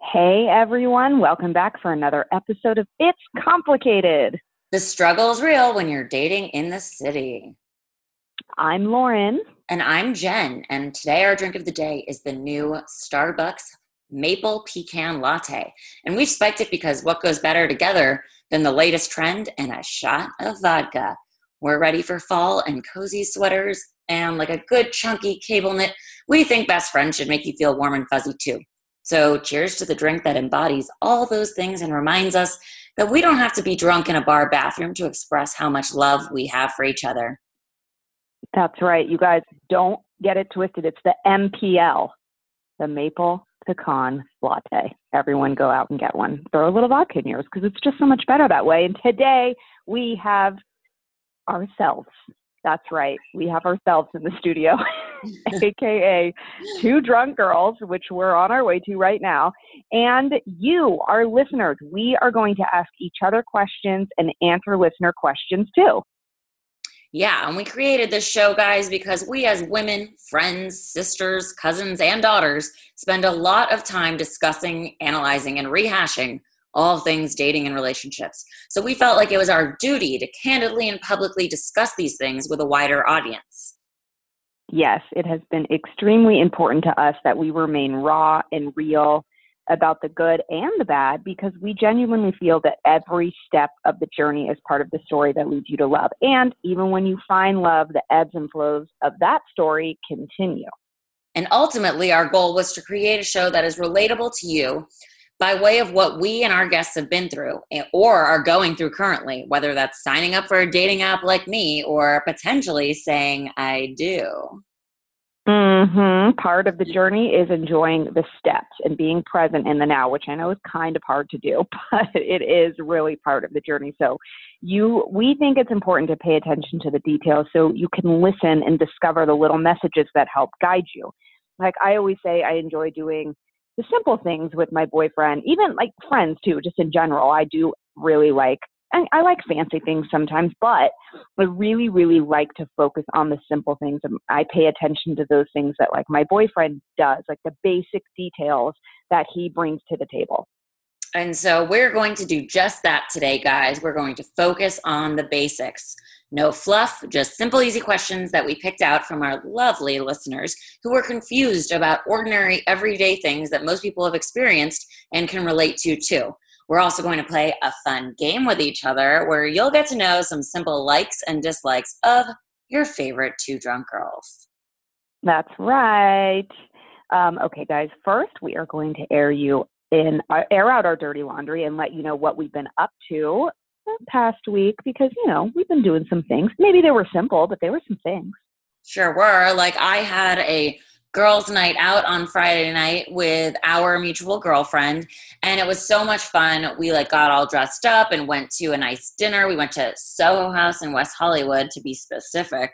Hey everyone, welcome back for another episode of It's Complicated. The struggle is real when you're dating in the city. I'm Lauren. And I'm Jen. And today our drink of the day is the new Starbucks Maple Pecan Latte. And we've spiked it because what goes better together than the latest trend and a shot of vodka? We're ready for fall and cozy sweaters and like a good chunky cable knit. We think best friends should make you feel warm and fuzzy too. So, cheers to the drink that embodies all those things and reminds us that we don't have to be drunk in a bar bathroom to express how much love we have for each other. That's right. You guys don't get it twisted. It's the MPL, the Maple Pecan Latte. Everyone go out and get one. Throw a little vodka in yours because it's just so much better that way. And today we have ourselves that's right. We have ourselves in the studio, aka two drunk girls, which we're on our way to right now. And you, our listeners, we are going to ask each other questions and answer listener questions too. Yeah, and we created this show, guys, because we as women, friends, sisters, cousins, and daughters spend a lot of time discussing, analyzing, and rehashing all things dating and relationships. So we felt like it was our duty to candidly and publicly discuss these things with a wider audience. Yes, it has been extremely important to us that we remain raw and real about the good and the bad because we genuinely feel that every step of the journey is part of the story that leads you to love. And even when you find love, the ebbs and flows of that story continue. And ultimately, our goal was to create a show that is relatable to you by way of what we and our guests have been through eh, or are going through currently, whether that's signing up for a dating app like me or potentially saying, I do. Mm-hmm. Part of the journey is enjoying the steps and being present in the now, which I know is kind of hard to do, but it is really part of the journey. So you we think it's important to pay attention to the details so you can listen and discover the little messages that help guide you. Like I always say I enjoy doing the simple things with my boyfriend, even like friends too, just in general. I do really like, and I like fancy things sometimes, but I really, really like to focus on the simple things. And I pay attention to those things that like my boyfriend does, like the basic details that he brings to the table. And so we're going to do just that today, guys. We're going to focus on the basics. No fluff, just simple, easy questions that we picked out from our lovely listeners who were confused about ordinary, everyday things that most people have experienced and can relate to too. We're also going to play a fun game with each other where you'll get to know some simple likes and dislikes of your favorite two drunk girls. That's right. Um, okay, guys, first we are going to air you in uh, air out our dirty laundry and let you know what we've been up to the past week because you know we've been doing some things. Maybe they were simple, but they were some things. Sure were. Like I had a girls' night out on Friday night with our mutual girlfriend, and it was so much fun. We like got all dressed up and went to a nice dinner. We went to Soho House in West Hollywood, to be specific.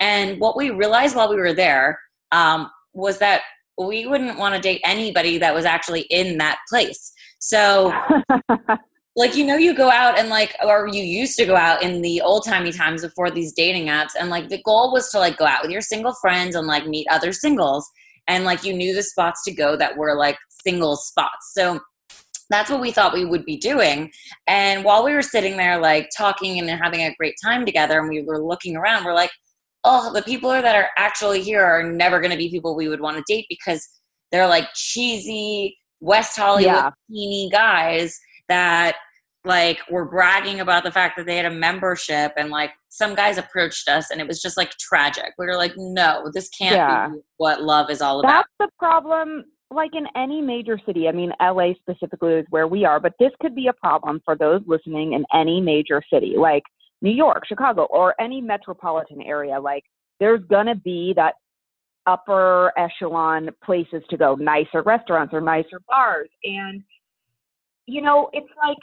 And what we realized while we were there um, was that we wouldn't want to date anybody that was actually in that place. So like you know you go out and like or you used to go out in the old timey times before these dating apps and like the goal was to like go out with your single friends and like meet other singles and like you knew the spots to go that were like single spots so that's what we thought we would be doing and while we were sitting there like talking and having a great time together and we were looking around we're like oh the people that are actually here are never going to be people we would want to date because they're like cheesy west hollywood yeah. guys that like were bragging about the fact that they had a membership and like some guys approached us and it was just like tragic. We were like, no, this can't yeah. be what love is all about. That's the problem. Like in any major city, I mean, LA specifically is where we are, but this could be a problem for those listening in any major city, like New York, Chicago, or any metropolitan area. Like there's going to be that upper echelon places to go, nicer restaurants or nicer bars. And you know, it's like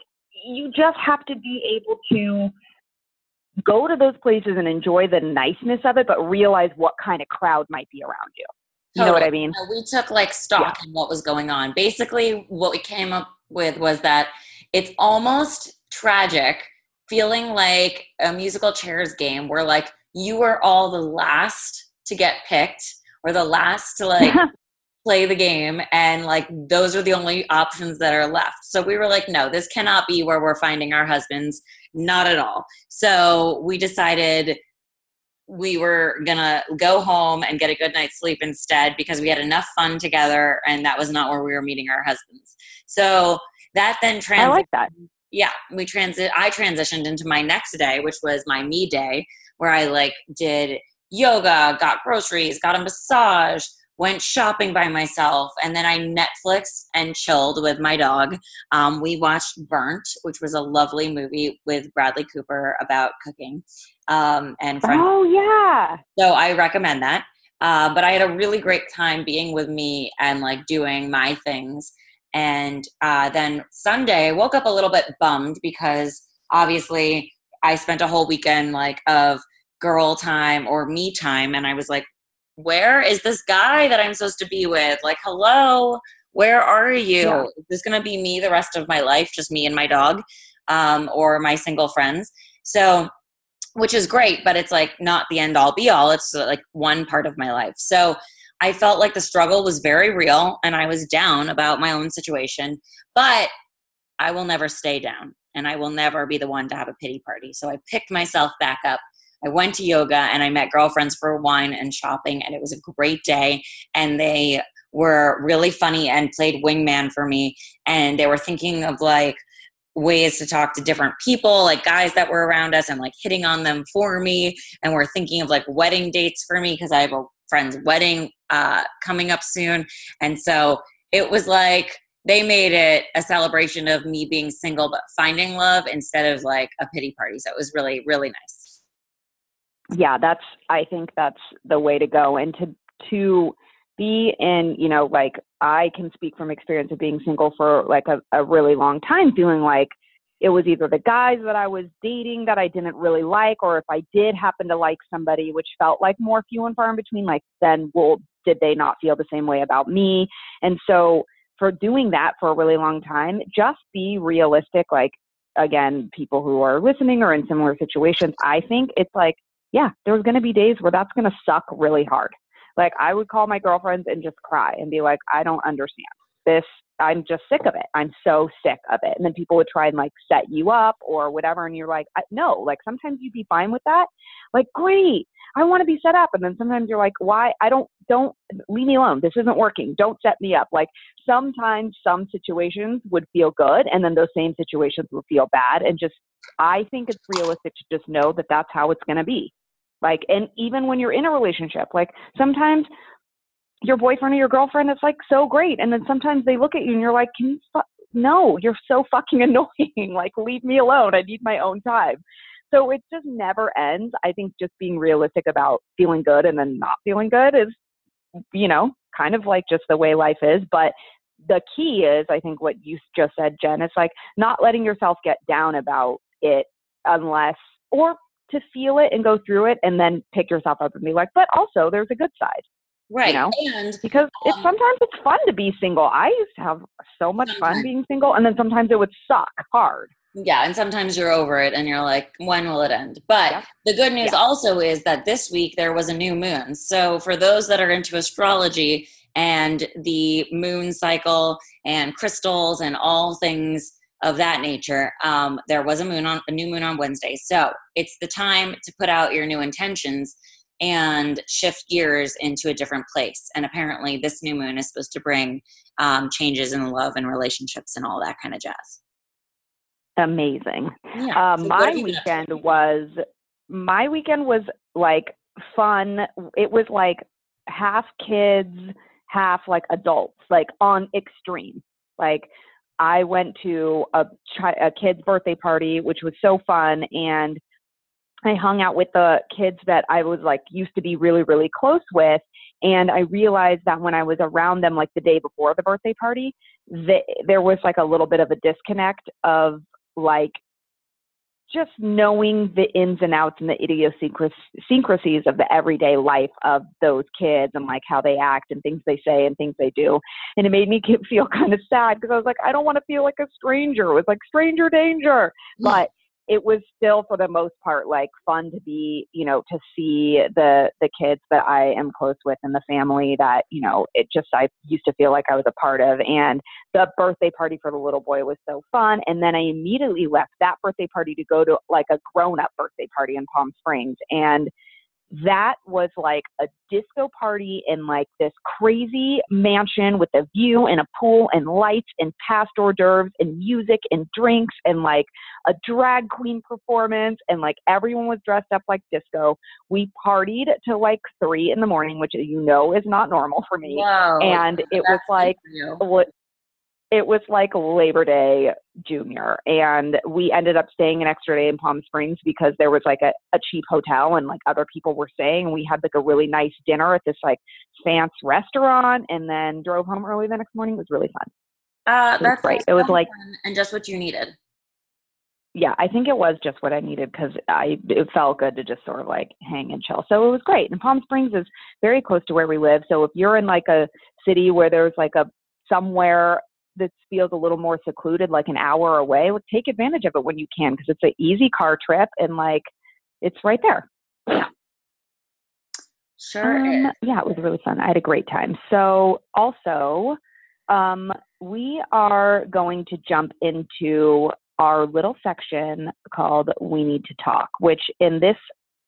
you just have to be able to go to those places and enjoy the niceness of it, but realize what kind of crowd might be around you. You know what I mean? We took like stock yeah. in what was going on. Basically, what we came up with was that it's almost tragic feeling like a musical chairs game where like you were all the last to get picked or the last to like play the game and like those are the only options that are left. So we were like no this cannot be where we're finding our husbands. Not at all. So we decided we were gonna go home and get a good night's sleep instead because we had enough fun together and that was not where we were meeting our husbands. So that then trans- I like that. Yeah, we transit I transitioned into my next day, which was my me day, where I like did yoga, got groceries, got a massage, went shopping by myself, and then I Netflixed and chilled with my dog. Um, we watched Burnt, which was a lovely movie with Bradley Cooper about cooking. Um, and friend- oh yeah, so I recommend that. Uh, but I had a really great time being with me and like doing my things. And uh, then Sunday, I woke up a little bit bummed because obviously I spent a whole weekend like of girl time or me time, and I was like, where is this guy that I'm supposed to be with? Like, hello, where are you? Yeah. Is this going to be me the rest of my life, just me and my dog, um, or my single friends? So, which is great, but it's like not the end all be all. It's like one part of my life. So, I felt like the struggle was very real and I was down about my own situation, but I will never stay down and I will never be the one to have a pity party. So I picked myself back up I went to yoga and I met girlfriends for wine and shopping, and it was a great day. And they were really funny and played wingman for me. And they were thinking of like ways to talk to different people, like guys that were around us, and like hitting on them for me. And we're thinking of like wedding dates for me because I have a friend's wedding uh, coming up soon. And so it was like, they made it a celebration of me being single but finding love instead of like a pity party. So it was really, really nice yeah, that's I think that's the way to go. And to to be in, you know, like I can speak from experience of being single for like a, a really long time, feeling like it was either the guys that I was dating that I didn't really like, or if I did happen to like somebody, which felt like more few and far in between, like then well, did they not feel the same way about me? And so for doing that for a really long time, just be realistic. Like again, people who are listening or in similar situations, I think it's like yeah, there's going to be days where that's going to suck really hard. Like I would call my girlfriends and just cry and be like, I don't understand this. I'm just sick of it. I'm so sick of it. And then people would try and like set you up or whatever. And you're like, no, like sometimes you'd be fine with that. Like, great. I want to be set up. And then sometimes you're like, why? I don't, don't leave me alone. This isn't working. Don't set me up. Like sometimes some situations would feel good. And then those same situations would feel bad. And just, I think it's realistic to just know that that's how it's going to be. Like, and even when you're in a relationship, like sometimes your boyfriend or your girlfriend is like so great, and then sometimes they look at you and you're like, can you? Fu- no, you're so fucking annoying. like, leave me alone. I need my own time. So it just never ends. I think just being realistic about feeling good and then not feeling good is, you know, kind of like just the way life is. But the key is, I think, what you just said, Jen. It's like not letting yourself get down about it unless, or to feel it and go through it and then pick yourself up and be like, but also there's a good side. Right. You know? And because um, it's sometimes it's fun to be single. I used to have so much fun being single and then sometimes it would suck hard. Yeah, and sometimes you're over it and you're like, when will it end? But yeah. the good news yeah. also is that this week there was a new moon. So for those that are into astrology and the moon cycle and crystals and all things of that nature. Um, there was a moon on a new moon on Wednesday, so it's the time to put out your new intentions and shift gears into a different place. And apparently, this new moon is supposed to bring um, changes in love and relationships and all that kind of jazz. Amazing. Yeah. Um, so my weekend was my weekend was like fun. It was like half kids, half like adults, like on extreme. Like I went to a, a kid's birthday party, which was so fun, and I hung out with the kids that I was like used to be really, really close with. And I realized that when I was around them, like the day before the birthday party, that there was like a little bit of a disconnect of like just knowing the ins and outs and the idiosyncrasies of the everyday life of those kids and like how they act and things they say and things they do. And it made me feel kind of sad because I was like, I don't want to feel like a stranger. It was like stranger danger. But it was still for the most part like fun to be, you know, to see the the kids that I am close with and the family that, you know, it just I used to feel like I was a part of. And the birthday party for the little boy was so fun. And then I immediately left that birthday party to go to like a grown up birthday party in Palm Springs. And that was like a disco party in like this crazy mansion with a view and a pool and lights and passed hors d'oeuvres and music and drinks and like a drag queen performance and like everyone was dressed up like disco. We partied till like three in the morning, which you know is not normal for me. Wow. And it was like it was like Labor Day Junior, and we ended up staying an extra day in Palm Springs because there was like a, a cheap hotel and like other people were staying. And we had like a really nice dinner at this like fancy restaurant, and then drove home early the next morning. It was really fun. Uh, It that's great. It was like- and just what you needed. Yeah, I think it was just what I needed because I it felt good to just sort of like hang and chill. So it was great. And Palm Springs is very close to where we live. So if you're in like a city where there's like a somewhere that feels a little more secluded, like an hour away, well, take advantage of it when you can because it's an easy car trip and like it's right there. Sure Um, yeah, it was really fun. I had a great time. So, also, um, we are going to jump into our little section called We Need to Talk, which in this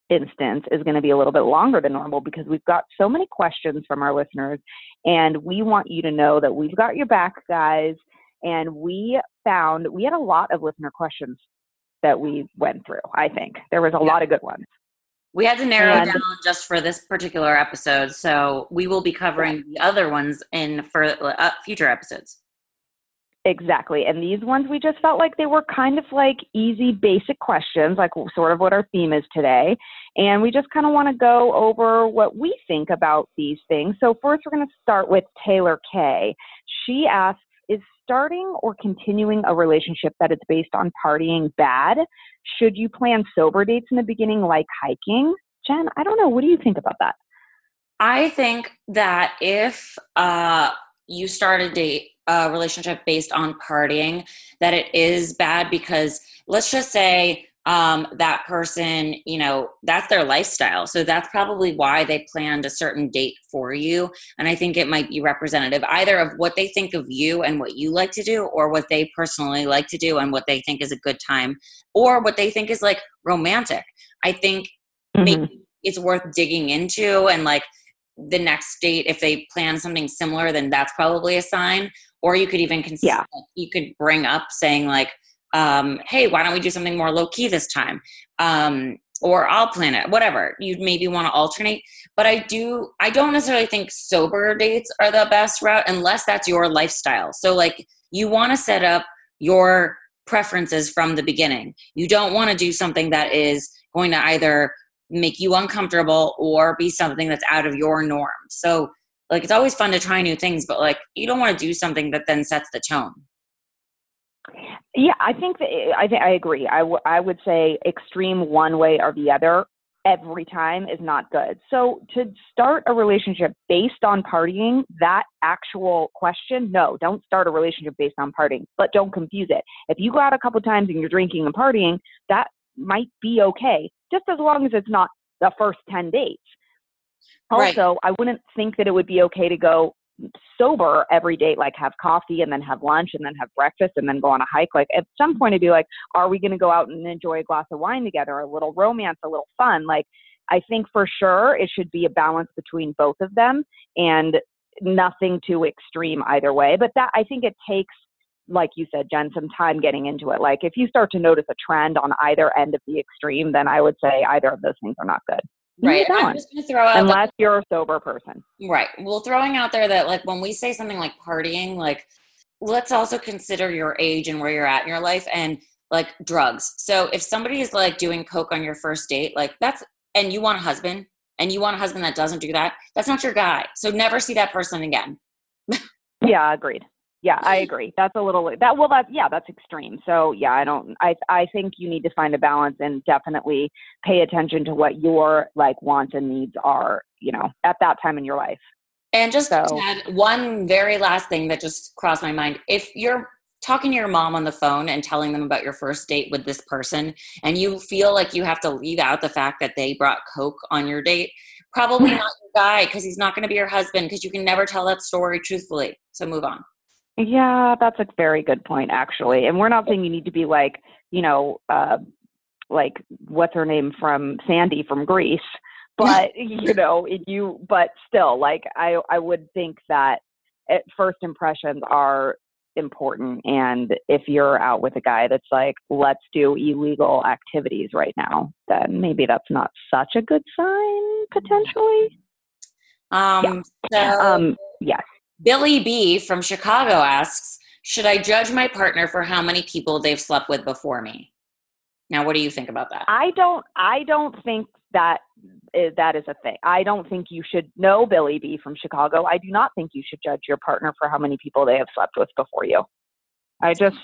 instance is going to be a little bit longer than normal because we've got so many questions from our listeners, and we want you to know that we've got your back, guys. And we found we had a lot of listener questions that we went through. I think there was a Yeah. lot of good ones. We had to narrow And- down just for this particular episode, so we will be covering the other ones in for uh, future episodes. Exactly. And these ones, we just felt like they were kind of like easy, basic questions, like sort of what our theme is today. And we just kind of want to go over what we think about these things. So, first, we're going to start with Taylor K. She asks Is starting or continuing a relationship that is based on partying bad? Should you plan sober dates in the beginning, like hiking? Jen, I don't know. What do you think about that? I think that if uh, you start a date a relationship based on partying, that it is bad because let's just say um, that person, you know, that's their lifestyle. So that's probably why they planned a certain date for you. And I think it might be representative either of what they think of you and what you like to do, or what they personally like to do and what they think is a good time, or what they think is like romantic. I think Mhm. maybe it's worth digging into and like the next date if they plan something similar then that's probably a sign or you could even consider Yeah. you could bring up saying like um, hey why don't we do something more low key this time? Um, or i'll plan it whatever. You'd maybe want to alternate. But i do i don't necessarily think sober dates are the best route unless that's your lifestyle. So like you want to set up your preferences from the beginning. You don't want to do something that is going to either make you uncomfortable or be something that's out of your norm. So, like, it's always fun to try new things, but like, you don't want to do something that then sets the tone. Yeah, I think that, I think I agree. I, w- I would say extreme one way or the other every time is not good. So to start a relationship based on partying, that actual question, no, don't start a relationship based on partying, but don't confuse it. If you go out a couple times and you're drinking and partying, that might be okay, just as long as it's not the first 10 dates. Right. Also, I wouldn't think that it would be okay to go sober every day, like have coffee and then have lunch and then have breakfast and then go on a hike. Like at some point, it'd be like, are we going to go out and enjoy a glass of wine together, a little romance, a little fun? Like, I think for sure it should be a balance between both of them and nothing too extreme either way. But that I think it takes, like you said, Jen, some time getting into it. Like if you start to notice a trend on either end of the extreme, then I would say either of those things are not good. Right. I'm just going to throw out unless you're a sober person. Right. Well, throwing out there that like when we say something like partying, like let's also consider your age and where you're at in your life and like drugs. So if somebody is like doing coke on your first date, like that's and you want a husband and you want a husband that doesn't do that, that's not your guy. So never see that person again. Yeah, agreed. Yeah, I agree. That's a little that well that yeah, that's extreme. So yeah, I don't I I think you need to find a balance and definitely pay attention to what your like wants and needs are, you know, at that time in your life. And just So- one very last thing that just crossed my mind. If you're talking to your mom on the phone and telling them about your first date with this person and you feel like you have to leave out the fact that they brought coke on your date probably not your guy because he's not going to be your husband because you can never tell that story truthfully so move on yeah that's a very good point actually and we're not saying you need to be like you know uh like what's her name from sandy from Grease but you know you but still like i i would think that at first impressions are important and if you're out with a guy that's like let's do illegal activities right now then maybe that's not such a good sign potentially. Um yeah. so um yes billy b from chicago asks should i judge my partner for how many people they've slept with before me now what do you think about that i don't i don't think that is, that is a thing. I don't think you should know Billy B from Chicago. I do not think you should judge your partner for how many people they have slept with before you. I just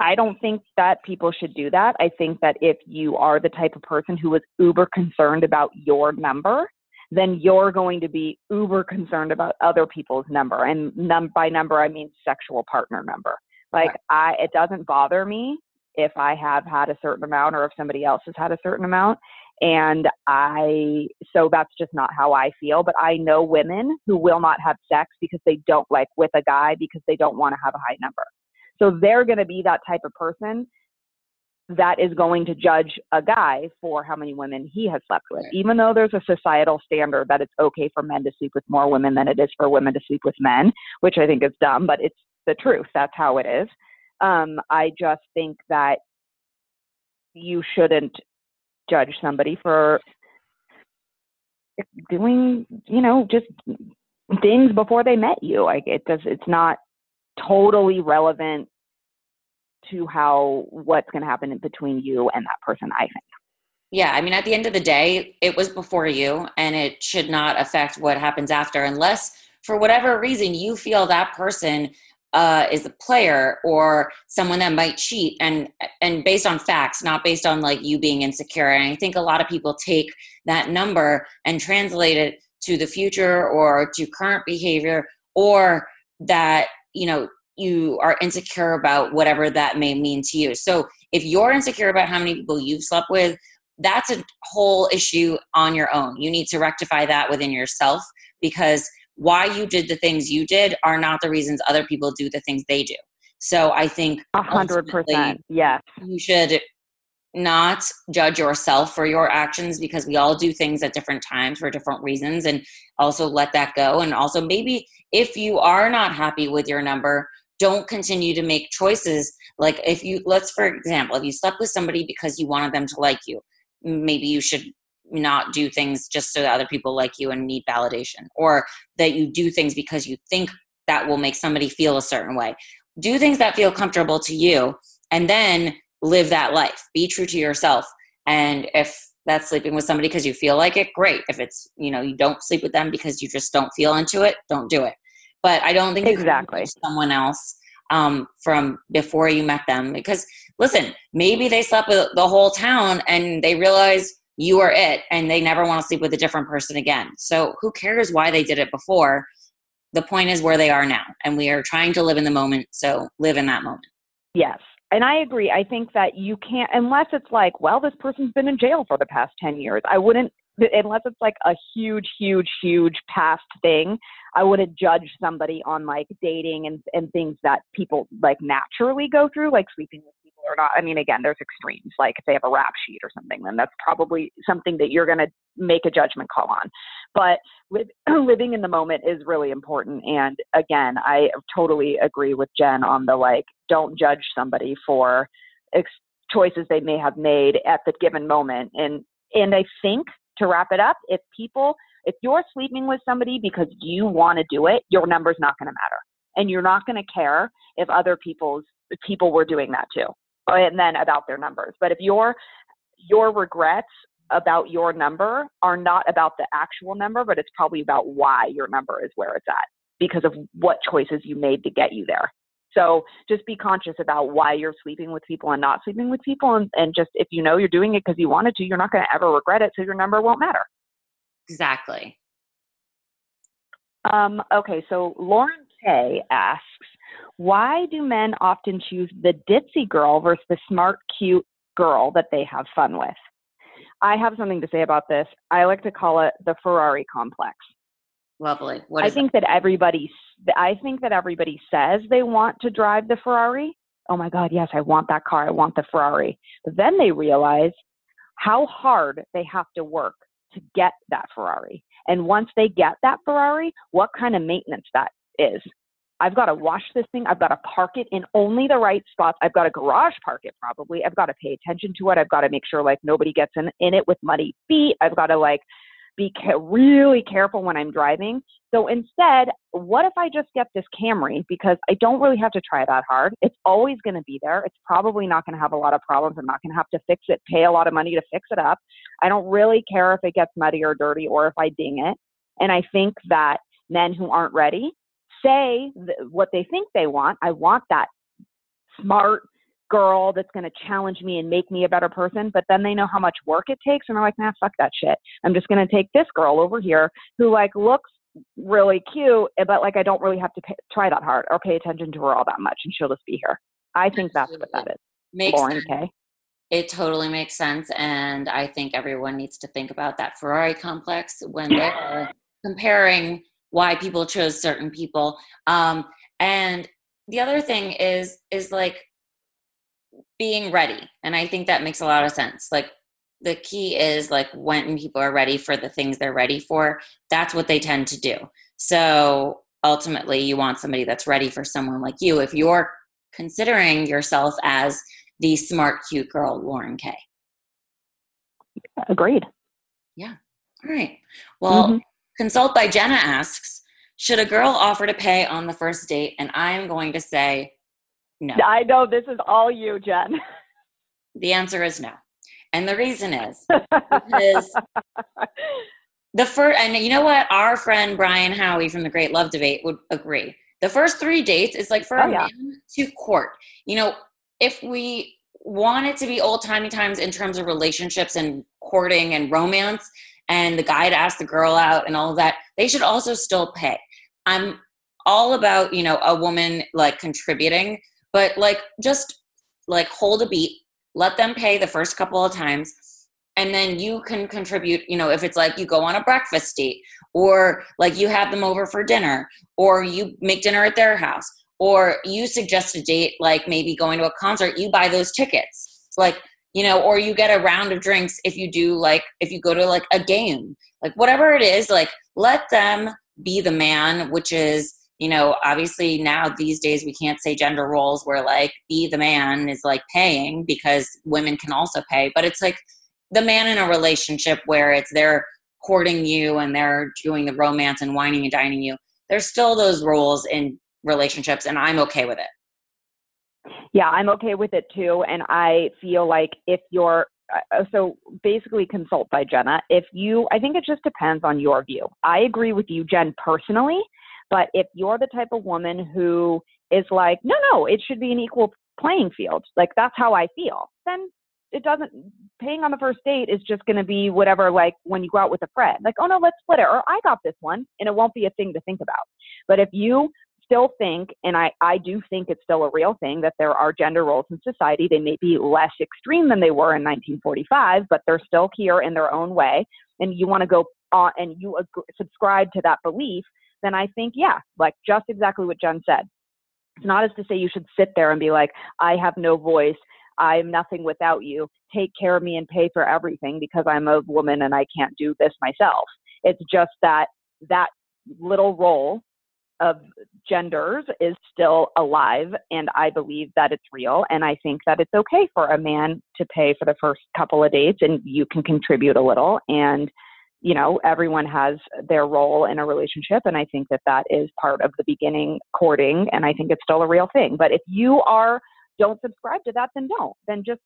I don't think that people should do that. I think that if you are the type of person who is uber concerned about your number, then you're going to be uber concerned about other people's number. And num- by number, I mean sexual partner number. Like right. I, it doesn't bother me if I have had a certain amount or if somebody else has had a certain amount. And I, so that's just not how I feel. But I know women who will not have sex because they don't like with a guy because they don't want to have a high number. So they're going to be that type of person that is going to judge a guy for how many women he has slept with, even though there's a societal standard that it's okay for men to sleep with more women than it is for women to sleep with men, which I think is dumb, but it's the truth. That's how it is. Um, I just think that you shouldn't judge somebody for doing, you know, just things before they met you. Like it does, it's not totally relevant to how what's going to happen between you and that person. I think. Yeah, I mean, at the end of the day, it was before you, and it should not affect what happens after, unless for whatever reason you feel that person uh, is a player or someone that might cheat and and based on facts not based on like you being insecure and i think a lot of people take that number and translate it to the future or to current behavior or that you know you are insecure about whatever that may mean to you so if you're insecure about how many people you've slept with that's a whole issue on your own you need to rectify that within yourself because why you did the things you did are not the reasons other people do the things they do. So I think a hundred percent, yes, you should not judge yourself for your actions because we all do things at different times for different reasons, and also let that go. And also, maybe if you are not happy with your number, don't continue to make choices. Like if you, let's for example, if you slept with somebody because you wanted them to like you, maybe you should not do things just so that other people like you and need validation or that you do things because you think that will make somebody feel a certain way. Do things that feel comfortable to you and then live that life. Be true to yourself. And if that's sleeping with somebody because you feel like it great. If it's you know you don't sleep with them because you just don't feel into it don't do it but i don't think exactly. someone else um, from before you met them because listen maybe they slept with the whole town and they realized you are it and they never want to sleep with a different person again. So who cares why they did it before? The point is where they are now and we are trying to live in the moment so live in that moment. Yes and i agree. I think that you can't unless it's like well this person's been in jail for the past 10 years i wouldn't unless it's like a huge huge huge past thing i wouldn't judge somebody on like dating and and things that people like naturally go through like sleeping with people or not. I mean, again, there's extremes. Like if they have a rap sheet or something, then that's probably something that you're going to make a judgment call on. But living in the moment is really important. And again, I totally agree with Jen on the like, don't judge somebody for ex- choices they may have made at the given moment. And and I think to wrap it up, if people, if you're sleeping with somebody because you want to do it, your number's not going to matter, and you're not going to care if other people's people were doing that too and then about their numbers. But if your your regrets about your number are not about the actual number, but it's probably about why your number is where it's at because of what choices you made to get you there. So just be conscious about why you're sleeping with people and not sleeping with people. And, and just if you know you're doing it because you wanted to, you're not going to ever regret it. So your number won't matter. Exactly. Um, okay. So Lauren K asks, why do men often choose the ditzy girl versus the smart, cute girl that they have fun with? I have something to say about this. I like to call it the Ferrari complex. Lovely. I think that? that everybody I think that everybody says they want to drive the Ferrari. Oh my god, yes, I want that car. I want the Ferrari. But then they realize how hard they have to work to get that Ferrari. And once they get that Ferrari, what kind of maintenance that is. I've got to wash this thing. I've got to park it in only the right spots. I've got to garage park it probably. I've got to pay attention to it. I've got to make sure like nobody gets in, in it with muddy feet. I've got to like be ca- really careful when I'm driving. So instead, what if I just get this Camry because I don't really have to try that hard. It's always going to be there. It's probably not going to have a lot of problems. I'm not going to have to fix it, pay a lot of money to fix it up. I don't really care if it gets muddy or dirty or if I ding it. And I think that men who aren't ready say th- what they think they want. I want that smart, girl that's going to challenge me and make me a better person. But then they know how much work it takes, and they're like, nah, fuck that shit. I'm just going to take this girl over here who like looks really cute, eh, but like I don't really have to pay, try that hard or pay attention to her all that much, and she'll just be here. I think that's what that is. Makes Lauren K. It totally makes sense, and I think everyone needs to think about that Ferrari complex when they're comparing why people chose certain people. Um, and the other thing is is like being ready. And I think that makes a lot of sense. Like the key is like when people are ready for the things they're ready for, that's what they tend to do. So ultimately, you want somebody that's ready for someone like you if you're considering yourself as the smart, cute girl, Lauren K. Agreed. Yeah. All right. Well, mm-hmm. Consult by Jenna asks Should a girl offer to pay on the first date? And I'm going to say no. I know this is all you, Jen. The answer is no. And the reason is because the first, and you know what? Our friend Brian Howie from the Great Love Debate would agree. The first three dates is like for oh, a yeah. man to court. You know, if we want it to be old timey times in terms of relationships and courting and romance, and the guy to ask the girl out and all of that, they should also still pay. I'm all about, you know, a woman like contributing but like just like hold a beat let them pay the first couple of times and then you can contribute you know if it's like you go on a breakfast date or like you have them over for dinner or you make dinner at their house or you suggest a date like maybe going to a concert you buy those tickets. Like you know or you get a round of drinks if you do like if you go to like a game. Like whatever it is like let them be the man which is you know, obviously now these days we can't say gender roles where like be the man is like paying because women can also pay, but it's like the man in a relationship where it's they're courting you and they're doing the romance and wining and dining you. There's still those roles in relationships, and I'm okay with it. Yeah, I'm okay with it too. And I feel like if you're uh, so basically consult by Jenna. If you, I think it just depends on your view. I agree with you, Jen, personally. But if you're the type of woman who is like, no, no, it should be an equal playing field, like that's how I feel, then it doesn't, paying on the first date is just going to be whatever, like when you go out with a friend, like, oh no, let's split it, or I got this one, and it won't be a thing to think about. But if you still think, and I, I do think it's still a real thing, that there are gender roles in society. They may be less extreme than they were in 1945, but they're still here in their own way. And you want to go on and you ag- subscribe to that belief, then I think, yeah, like just exactly what Jen said. It's not as to say you should sit there and be like, I have no voice. I'm nothing without you. Take care of me and pay for everything because I'm a woman and I can't do this myself. It's just that that little role of genders is still alive and I believe that it's real and I think that it's okay for a man to pay for the first couple of dates and you can contribute a little and you know, everyone has their role in a relationship. And I think that that is part of the beginning courting. And I think it's still a real thing. But if you are, don't subscribe to that, then don't. Then just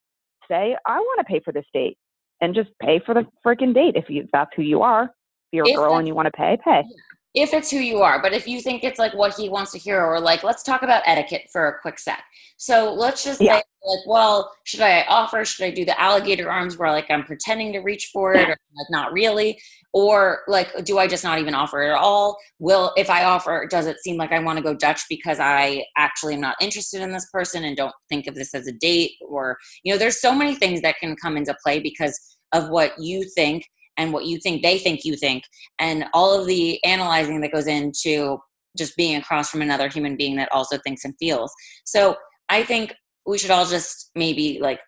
say, I want to pay for this date and just pay for the freaking date. If you, that's who you are. If you're a if girl and you want to pay, pay. If it's who you are, but if you think it's like what he wants to hear, or like, let's talk about etiquette for a quick sec. So let's just yeah. say, like, well, should I offer? Should I do the alligator arms where like I'm pretending to reach for it, or like not really? Or like, do I just not even offer it at all? Will, if I offer, does it seem like I want to go Dutch because I actually am not interested in this person and don't think of this as a date? Or, you know, there's so many things that can come into play because of what you think and what you think they think you think and all of the analyzing that goes into just being across from another human being that also thinks and feels. So i think we should all just maybe like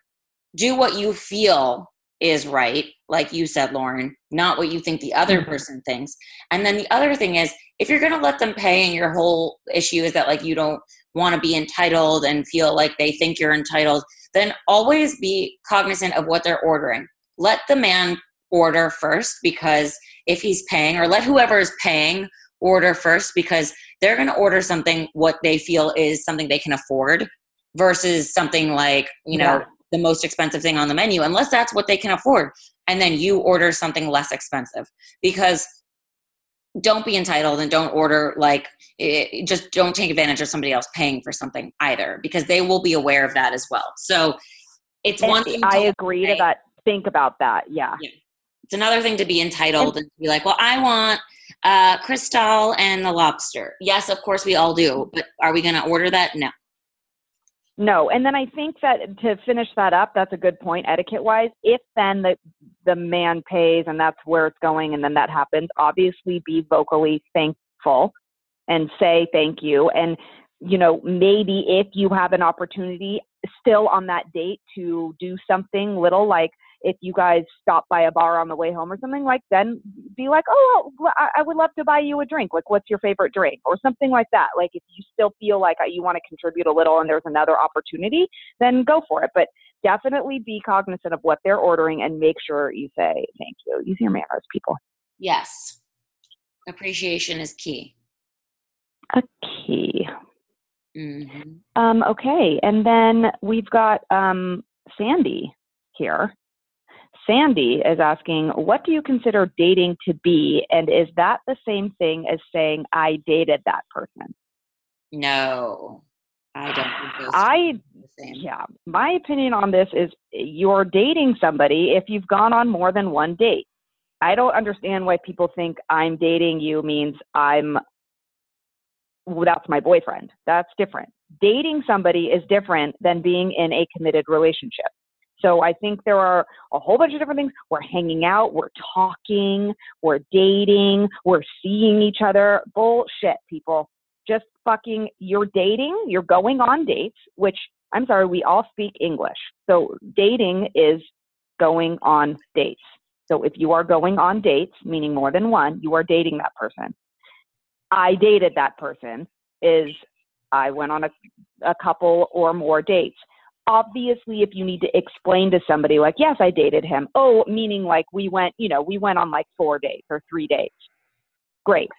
do what you feel is right like you said lauren not what you think the other mm-hmm. person thinks. And then the other thing is if you're going to let them pay and your whole issue is that like you don't want to be entitled and feel like they think you're entitled then always be cognizant of what they're ordering. Let the man order first because if he's paying, or let whoever is paying order first because they're going to order something what they feel is something they can afford versus something like, you know, yeah. the most expensive thing on the menu, unless that's what they can afford. And then you order something less expensive because don't be entitled and don't order like it, just don't take advantage of somebody else paying for something either because they will be aware of that as well. So it's and one thing. I agree to that. Think about that. Yeah. yeah. It's another thing to be entitled and, be like, well, I want uh, Cristal and the lobster. Yes, of course we all do, but are we going to order that? No. No, and then I think that to finish that up, that's a good point, etiquette wise. If then the the man pays and that's where it's going, and then that happens, obviously be vocally thankful and say thank you. And you know, maybe if you have an opportunity still on that date to do something little like if you guys stop by a bar on the way home or something like then be like oh i would love to buy you a drink. Like what's your favorite drink? or something like that. Like if you still feel like uh, you want to contribute a little and there's another opportunity then go for it. But definitely be cognizant of what they're ordering and make sure you say thank you. Use your manners people. Yes. Appreciation is key. A key. Mm-hmm. um, okay. And then we've got um, sandy here Sandy is asking, what do you consider dating to be? And is that the same thing as saying, I dated that person? No, I don't I, yeah, my opinion on this is you're dating somebody if you've gone on more than one date. I don't understand why people think I'm dating you means I'm, well, that's my boyfriend. That's different. Dating somebody is different than being in a committed relationship. So I think there are a whole bunch of different things. We're hanging out, we're talking, we're dating, we're seeing each other. Bullshit, people. Just fucking, you're dating, you're going on dates, which I'm sorry, we all speak English. So dating is going on dates. So if you are going on dates, meaning more than one, you are dating that person. I dated that person is I went on a, a couple or more dates obviously if you need to explain to somebody like yes i dated him. Oh meaning like we went you know we went on like four dates or three dates. Great.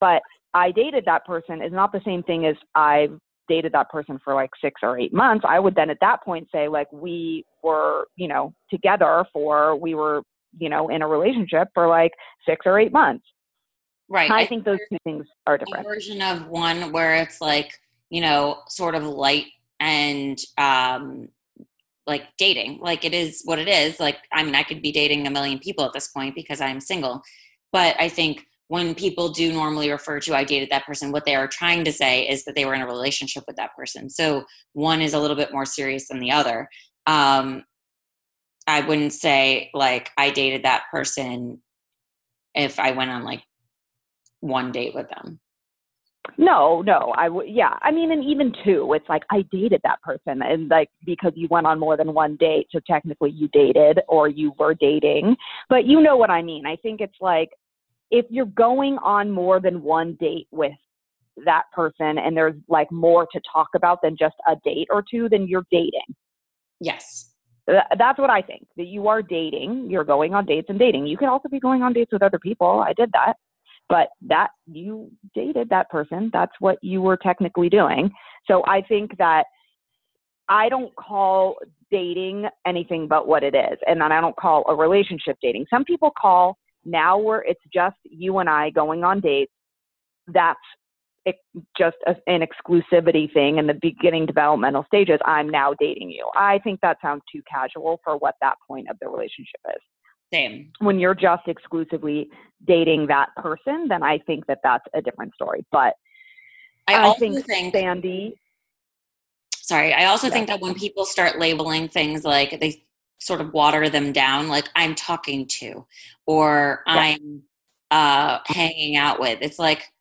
But i dated that person is not the same thing as i've dated that person for like six or eight months. I would then at that point say like we were you know together for we were you know in a relationship for like six or eight months. Right. I, I think those two things are different. version of one where it's like you know sort of light and um, like dating. Like it is what it is. Like I mean, I could be dating a million people at this point because I'm single. But I think when people do normally refer to I dated that person, what they are trying to say is that they were in a relationship with that person. So one is a little bit more serious than the other. Um, I wouldn't say like I dated that person if I went on like one date with them. No, no, I would, yeah. I mean, and even two, it's like I dated that person, and like because you went on more than one date, so technically you dated or you were dating, but you know what I mean. I think it's like if you're going on more than one date with that person and there's like more to talk about than just a date or two, then you're dating. Yes. That's what I think. That you are dating, you're going on dates and dating. You can also be going on dates with other people. I did that but that you dated that person that's what you were technically doing so i think that i don't call dating anything but what it is and then i don't call a relationship dating some people call now where it's just you and i going on dates that's just a, an exclusivity thing in the beginning developmental stages. I'm now dating you. I think that sounds too casual for what that point of the relationship is. Same. When you're just exclusively dating that person, then I think that that's a different story. But I, I also think, think Sandy. Sorry, I also Yeah. think that when people start labeling things like they sort of water them down, like I'm talking to or Yeah. I'm uh, hanging out with, it's like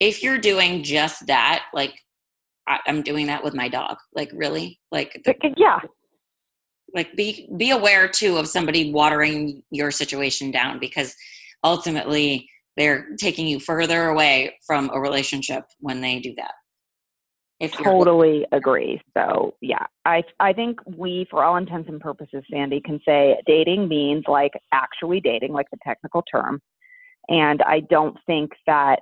if you're doing just that, like I, I'm doing that with my dog. Like really, like the, Yeah, like be be aware too of somebody watering your situation down because ultimately they're taking you further away from a relationship when they do that. Totally agree. So yeah, I I think we, for all intents and purposes, Sandy can say dating means like actually dating, like the technical term. And I don't think that.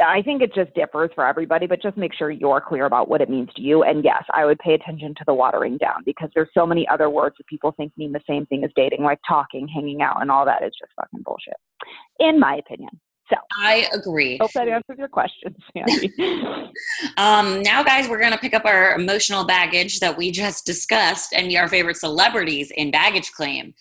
I think it just differs for everybody, but just make sure you're clear about what it means to you. And yes, I would pay attention to the watering down because there's so many other words that people think mean the same thing as dating, like talking, hanging out, and all that is just fucking bullshit, in my opinion. So I agree. hope that answers your question, Sandy. Um, now, guys, we're going to pick up our emotional baggage that we just discussed and our favorite celebrities in baggage claim.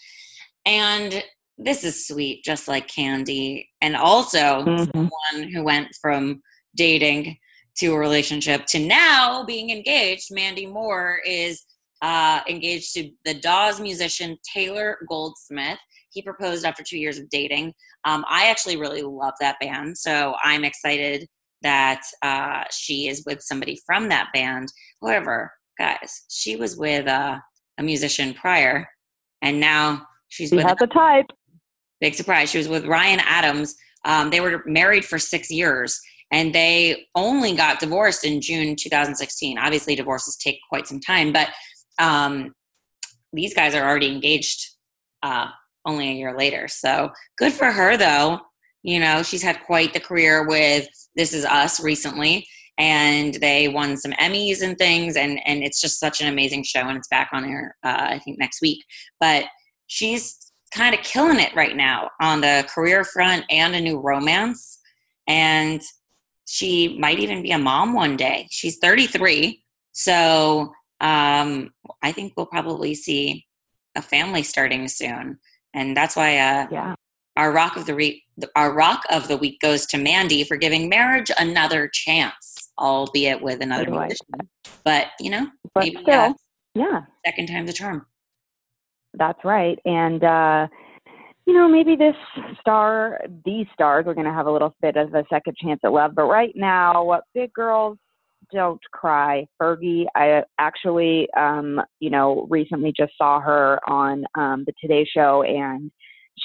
And this is sweet, just like Candy. And also, Mhm. someone who went from dating to a relationship to now being engaged, Mandy Moore is uh, engaged to the Dawes musician Taylor Goldsmith. He proposed after two years of dating. Um, I actually really love that band, so I'm excited that uh, she is with somebody from that band. However, guys, she was with uh, a musician prior, and now she's She with has a type. Big surprise. She was with Ryan Adams. Um, they were married for six years, and they only got divorced in June 2016. Obviously, divorces take quite some time, but um, these guys are already engaged uh, only a year later. So good for her, though. You know, she's had quite the career with This Is Us recently, and they won some Emmys and things, and and it's just such an amazing show, and it's back on air, uh, I think next week. But she's kind of killing it right now on the career front and a new romance, and she might even be a mom one day. She's 33, so um, I think we'll probably see a family starting soon, and that's why uh, Yeah. our rock of the week our rock of the week goes to Mandy for giving marriage another chance, albeit with another musician. But you know, But maybe still, uh, yeah, second time's a charm. That's right. And, uh, you know, maybe this star, these stars, are going to have a little bit of a second chance at love. But right now, what big girls don't cry. Fergie, I actually, um, you know, recently just saw her on um, the Today Show, and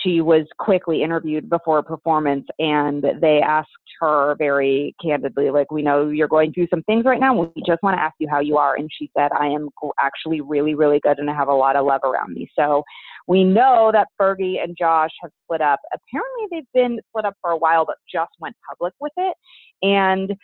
she was quickly interviewed before a performance, and they asked her very candidly, like, "We know you're going through some things right now. We just want to ask you how you are." And she said, "I am actually really, really good, and I have a lot of love around me." So we know that Fergie and Josh have split up. Apparently, they've been split up for a while, but just went public with it, and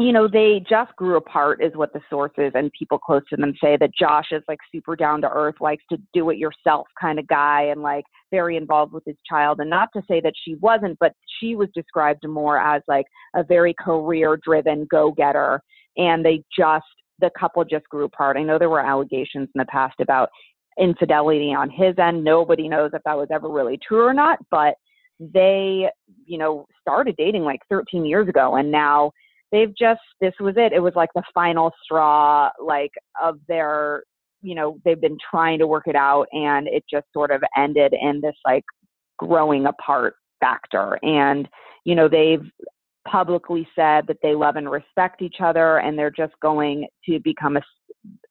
you know, they just grew apart, is what the sources and people close to them say. That Josh is like super down to earth, likes to do it yourself kind of guy, and like very involved with his child. And not to say that she wasn't, but she was described more as like a very career driven go getter. And they just, the couple just grew apart. I know there were allegations in the past about infidelity on his end. Nobody knows if that was ever really true or not, but they, you know, started dating like 13 years ago and now they've just this was it. It was like the final straw like of their you know they've been trying to work it out and it just sort of ended in this like growing apart factor. And you know they've publicly said that they love and respect each other and they're just going to become a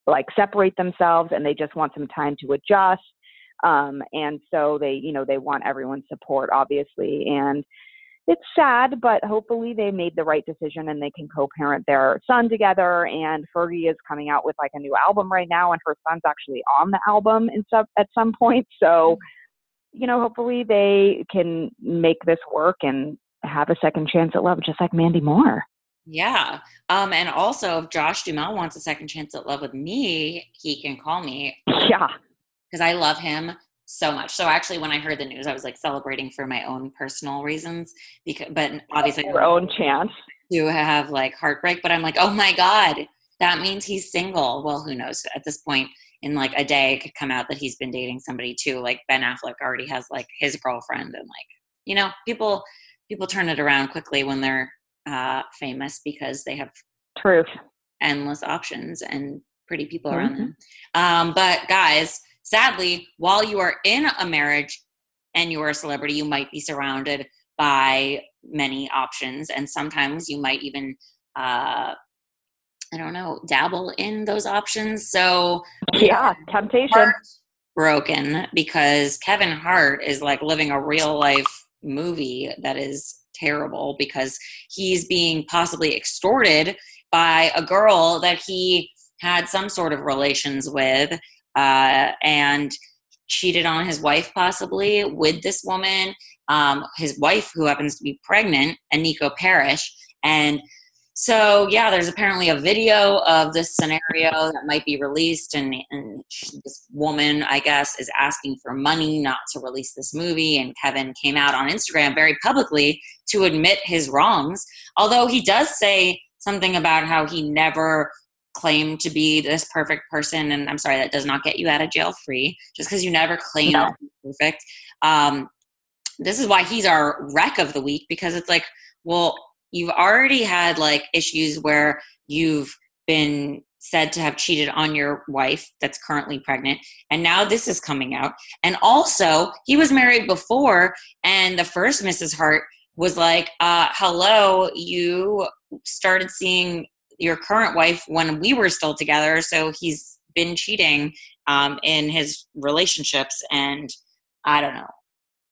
like separate themselves and they just want some time to adjust. Um and so they you know they want everyone's support obviously. And it's sad, but hopefully they made the right decision and they can co-parent their son together. And Fergie is coming out with like a new album right now, and her son's actually on the album in some at some point. So, you know, hopefully they can make this work and have a second chance at love, just like Mandy Moore. Yeah. Um, and also, if Josh Duhamel wants a second chance at love with me, he can call me Yeah, because I love him so much. So actually, when I heard the news, I was like celebrating for my own personal reasons, because but obviously your own chance to have like heartbreak. But I'm like, oh my god, that means he's single. Well, who knows? At this point, in like a day, it could come out that he's been dating somebody too. Like Ben Affleck already has like his girlfriend, and like you know, people people turn it around quickly when they're uh, famous because they have truth endless options and pretty people mm-hmm. around them. Um, but guys sadly, while you are in a marriage and you're a celebrity, you might be surrounded by many options. And sometimes you might even, uh, I don't know, dabble in those options. So, yeah, temptation. Broken because Kevin Hart is like living a real life movie that is terrible because he's being possibly extorted by a girl that he had some sort of relations with uh, and cheated on his wife possibly with this woman um, his wife who happens to be pregnant Eniko Parrish. And so yeah there's apparently a video of this scenario that might be released and, and this woman i guess is asking for money not to release this movie. And kevin came out on instagram very publicly to admit his wrongs. Although he does say something about how he never claim to be this perfect person and i'm sorry that does not get you out of jail free just because you never claim no. to be perfect um, this is why he's our wreck of the week because it's like well you've already had like issues where you've been said to have cheated on your wife that's currently pregnant and now this is coming out and also he was married before and the first mrs hart was like uh, hello you started seeing your current wife when we were still together. So he's been cheating um, in his relationships, and I don't know.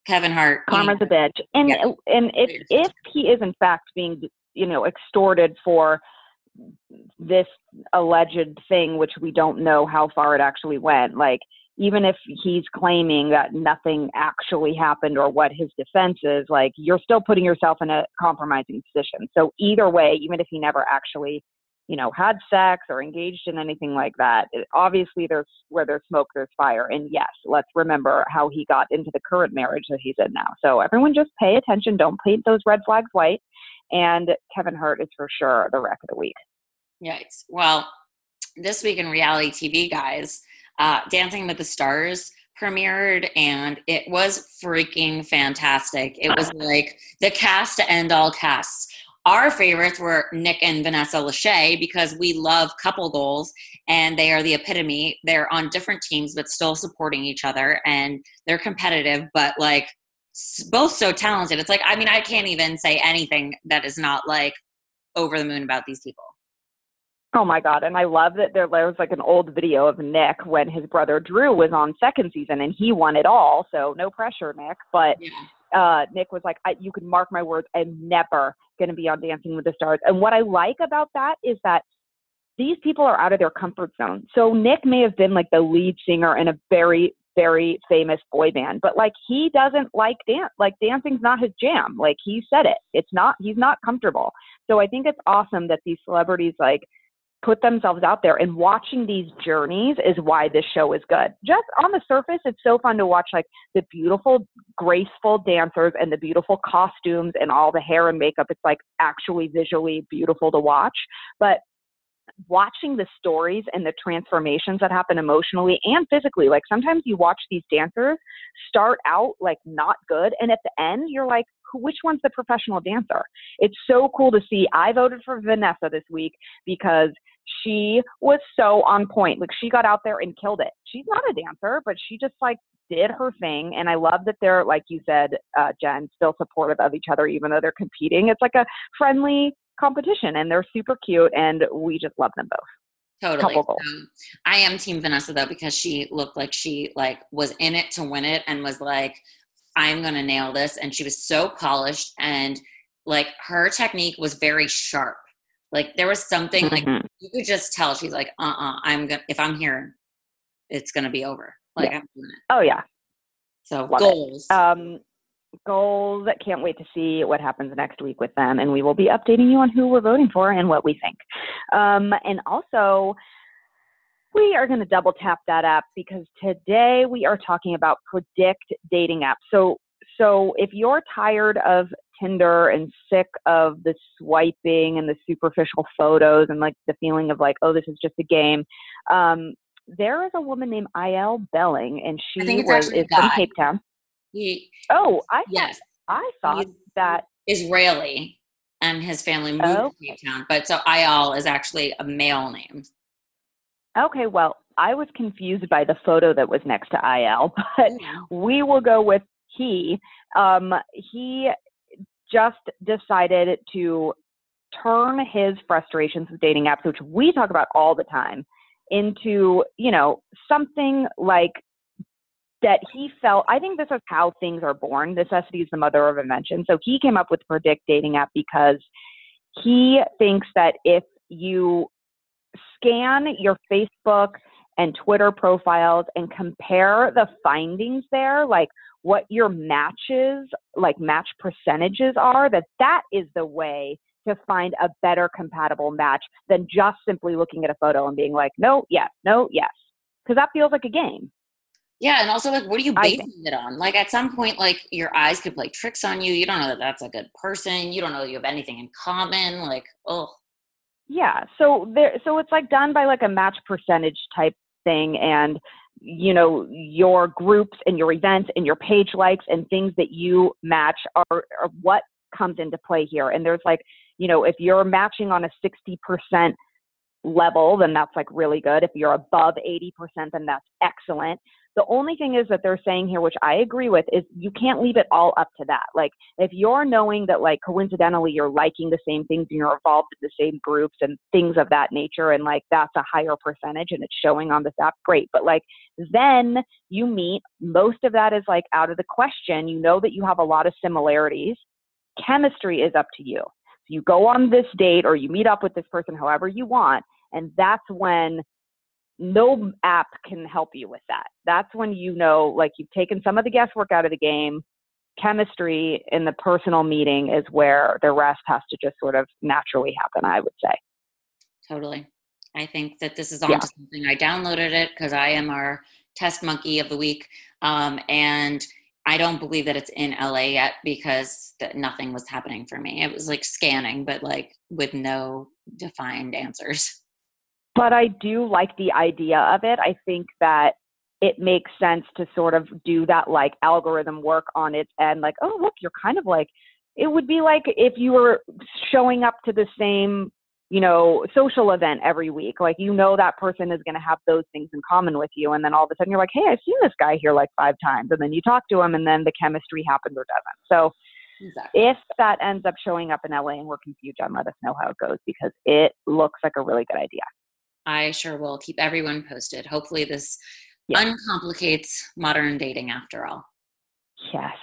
Kevin Hart. Karma's a bitch, and yeah. and if if he is in fact being you know extorted for this alleged thing, which we don't know how far it actually went, like even if he's claiming that nothing actually happened or what his defense is, like you're still putting yourself in a compromising position. So either way, even if he never actually you know, had sex or engaged in anything like that. It, obviously, there's where there's smoke, there's fire. And yes, let's remember how he got into the current marriage that he's in now. So everyone just pay attention. Don't paint those red flags white. And Kevin Hart is for sure the wreck of the week. Yikes. Well, this week in reality TV, guys, uh, Dancing with the Stars premiered and it was freaking fantastic. It was like the cast to end all casts. Our favorites were Nick and Vanessa Lachey because we love couple goals and they are the epitome. They're on different teams but still supporting each other and they're competitive, but like both so talented. It's like, I mean, I can't even say anything that is not like over the moon about these people. Oh my god! And I love that there, there was like an old video of Nick when his brother Drew was on second season and he won it all. So no pressure, Nick. But yeah uh, Nick was like, I, you can mark my words, I'm never going to be on Dancing with the Stars. And what I like about that is that these people are out of their comfort zone. So Nick may have been like the lead singer in a very, very famous boy band, but like he doesn't like dance. Like dancing's not his jam. Like he said it. It's not, he's not comfortable. So I think it's awesome that these celebrities like put themselves out there and watching these journeys is why this show is good. Just on the surface, it's so fun to watch like the beautiful, graceful dancers and the beautiful costumes and all the hair and makeup. It's like actually visually beautiful to watch. But watching the stories and the transformations that happen emotionally and physically, like sometimes you watch these dancers start out like not good. And at the end, you're like, which one's the professional dancer? It's so cool to see. I voted for Vanessa this week because she was so on point. Like she got out there and killed it. She's not a dancer, but she just like did her thing. And I love that they're, like you said, uh, Jen, still supportive of each other, even though they're competing. It's like a friendly competition and they're super cute and we just love them both. Totally. Um, I am team Vanessa though, because she looked like she like was in it to win it and was like, I'm going to nail this. And she was so polished and like her technique was very sharp. Like there was something mm-hmm. like you could just tell she's like, uh uh-uh, uh, i am gonna if I'm here, it's gonna be over. Like yeah. I'm doing it. Oh yeah. So Love goals. It. Um goals. Can't wait to see what happens next week with them, and we will be updating you on who we're voting for and what we think. Um, and also, we are going to double tap that app because today we are talking about predict dating apps. So, so if you're tired of Tinder and sick of the swiping and the superficial photos and like the feeling of like, oh, this is just a game, um, there is a woman named Il Belling, and she was is from Cape Town. He, oh, I yes, I thought that Israeli and his family moved oh. to Cape Town, but so Il is actually a male name. Okay, well, I was confused by the photo that was next to IL, but we will go with he. Um, he just decided to turn his frustrations with dating apps, which we talk about all the time, into, you know, something like that he felt I think this is how things are born. Necessity is the mother of invention. So he came up with Predict dating app because he thinks that if you scan your Facebook and Twitter profiles and compare the findings there, like what your matches, like match percentages are, that that is the way to find a better compatible match than just simply looking at a photo and being like, no, yes, no, yes. Because that feels like a game. Yeah, and also like, what are you basing it on? Like, at some point, like your eyes could play tricks on you. You don't know that that's a good person. You don't know that you have anything in common. Like, oh, yeah. So there, so it's like done by like a match percentage type thing, and you know your groups and your events and your page likes and things that you match are, are what comes into play here. And there's like, you know, if you're matching on a 60% level, then that's like really good. If you're above 80%, then that's excellent. The only thing is that they're saying here, which I agree with, is you can't leave it all up to that. Like if you're knowing that like coincidentally you're liking the same things and you're involved in the same groups and things of that nature and like that's a higher percentage and it's showing on this app, great. But like then you meet, most of that is like out of the question. You know that you have a lot of similarities. Chemistry is up to you. So you go on this date or you meet up with this person however you want, and that's when no app can help you with that. That's when you know, like, you've taken some of the guesswork out of the game. Chemistry in the personal meeting is where the rest has to just sort of naturally happen, I would say. Totally. I think that this is on yeah. to something. I downloaded it because I am our test monkey of the week. Um, and I don't believe that it's in LA yet because that nothing was happening for me. It was like scanning, but like with no defined answers but I do like the idea of it. I think that it makes sense to sort of do that like algorithm work on its end. Like, oh, look, you're kind of like, it would be like if you were showing up to the same, you know, social event every week. Like, you know, that person is going to have those things in common with you. And then all of a sudden you're like, hey, I've seen this guy here like five times. And then you talk to him and then the chemistry happens or doesn't. So, Exactly. If that ends up showing up in LA and we're confused, John, let us know how it goes because it looks like a really good idea. I sure will keep everyone posted. Hopefully, this yes. uncomplicates modern dating after all. Yes,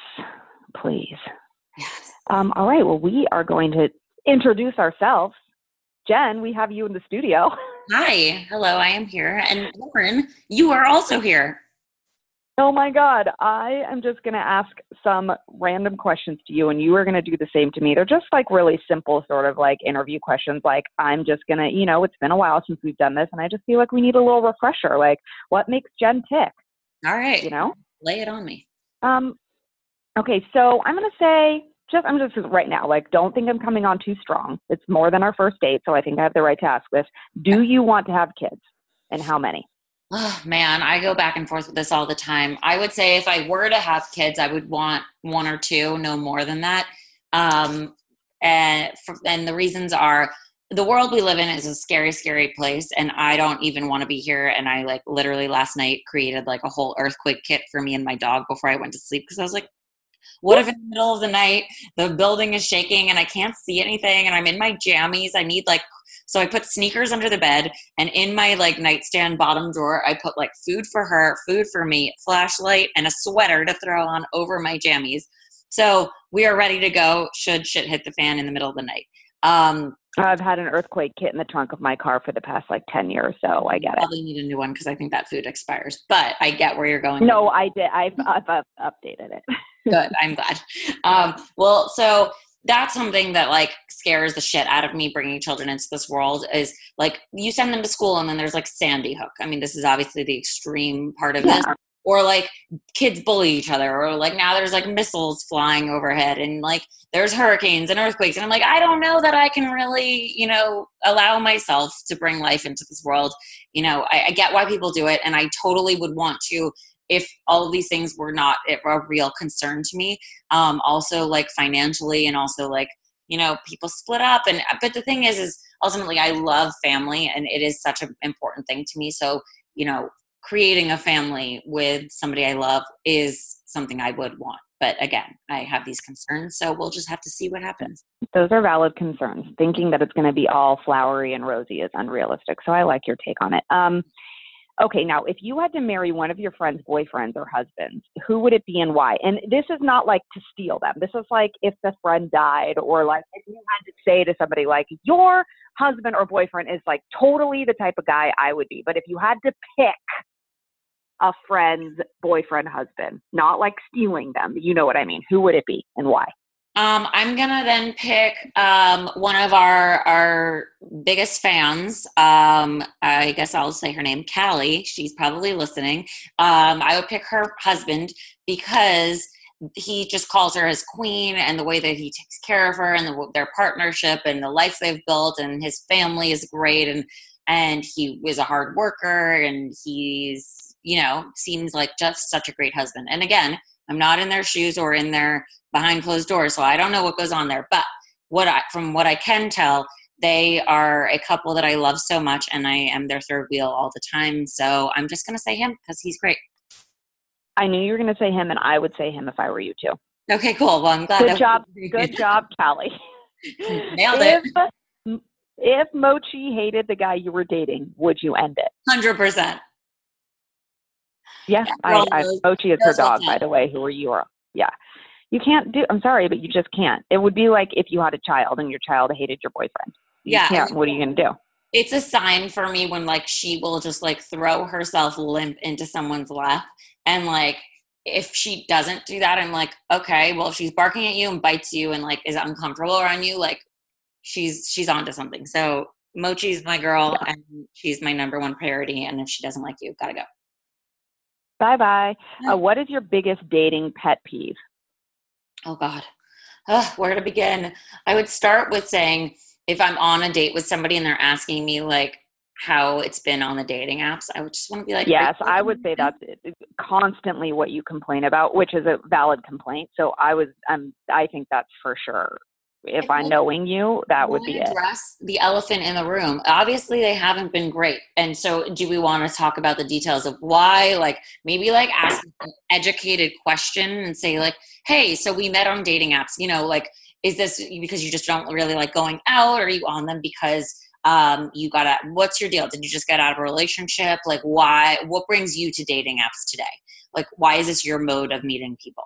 please. Yes. Um, all right. Well, we are going to introduce ourselves. Jen, we have you in the studio. Hi. Hello. I am here. And Lauren, you are also here. Oh my God. I am just going to ask some random questions to you, and you are going to do the same to me. They're just like really simple, sort of like interview questions. Like, I'm just going to, you know, it's been a while since we've done this, and I just feel like we need a little refresher. Like, what makes Jen tick? All right. You know? Lay it on me. Um, okay. So I'm going to say, just, I'm just right now, like, don't think I'm coming on too strong. It's more than our first date, so I think I have the right to ask this. Do you want to have kids, and how many? Oh man, I go back and forth with this all the time. I would say if I were to have kids, I would want one or two, no more than that. Um, and for, and the reasons are the world we live in is a scary, scary place, and I don't even want to be here. And I like literally last night created like a whole earthquake kit for me and my dog before I went to sleep because I was like, what if in the middle of the night the building is shaking and I can't see anything and I'm in my jammies? I need like so I put sneakers under the bed and in my like nightstand bottom drawer, I put like food for her, food for me, flashlight, and a sweater to throw on over my jammies. So we are ready to go should shit hit the fan in the middle of the night. Um, I've had an earthquake kit in the trunk of my car for the past like 10 years, so I get it. Probably need a new one because I think that food expires, but I get where you're going. No, I did. I've, I've, I've updated it. Good. I'm glad. Um, well, so that's something that like scares the shit out of me bringing children into this world is like you send them to school and then there's like sandy hook. I mean this is obviously the extreme part of yeah. this or like kids bully each other or like now there's like missiles flying overhead and like there's hurricanes and earthquakes and i'm like i don't know that i can really you know allow myself to bring life into this world. You know i, I get why people do it and i totally would want to if all of these things were not a real concern to me um also like financially and also like you know people split up and but the thing is is ultimately i love family and it is such an important thing to me so you know creating a family with somebody I love is something I would want. But again, I have these concerns, so we'll just have to see what happens. Those are valid concerns. Thinking that it's going to be all flowery and rosy is unrealistic. So I like your take on it. Um, okay, now if you had to marry one of your friends' boyfriends or husbands, who would it be and why? And this is not like to steal them. This is like if the friend died, or like if you had to say to somebody like your husband or boyfriend is like totally the type of guy I would be. But if you had to pick a friend's boyfriend, husband, not like stealing them. You know what I mean? Who would it be and why? Um, I'm gonna then pick um, one of our our biggest fans. Um, I guess I'll say her name, Callie. She's probably listening. Um, I would pick her husband because he just calls her his queen, and the way that he takes care of her, and the, their partnership, and the life they've built, and his family is great, and and he was a hard worker, and he's you know, seems like just such a great husband. And again, I'm not in their shoes or in their behind closed doors, so I don't know what goes on there. But what I, from what I can tell, they are a couple that I love so much, and I am their third wheel all the time. So I'm just going to say him because he's great. I knew you were going to say him, and I would say him if I were you too. Okay, cool. Well, I'm glad. Good job. Good job, Callie. Nailed if, it. If Mochi hated the guy you were dating, would you end it? Hundred percent. Yeah, I, I Mochi is her dog, by the way, who are you are. Yeah. You can't do I'm sorry, but you just can't. It would be like if you had a child and your child hated your boyfriend. You yeah. Can't. What are you gonna do? It's a sign for me when like she will just like throw herself limp into someone's lap and like if she doesn't do that, I'm like, okay, well, if she's barking at you and bites you and like is uncomfortable around you, like she's she's onto something. So Mochi's my girl yeah. and she's my number one priority. And if she doesn't like you, gotta go. Bye bye. Uh, what is your biggest dating pet peeve? Oh, God. where to begin? I would start with saying if I'm on a date with somebody and they're asking me, like, how it's been on the dating apps, I would just want to be like, yes, I would say that's constantly what you complain about, which is a valid complaint. So I was, um, I think that's for sure if I'm knowing you, that would be address it. the elephant in the room. Obviously, they haven't been great, and so do we want to talk about the details of why? Like maybe like ask an educated question and say like, "Hey, so we met on dating apps. You know, like, is this because you just don't really like going out, or are you on them because?" um, you got a what's your deal did you just get out of a relationship like why what brings you to dating apps today like why is this your mode of meeting people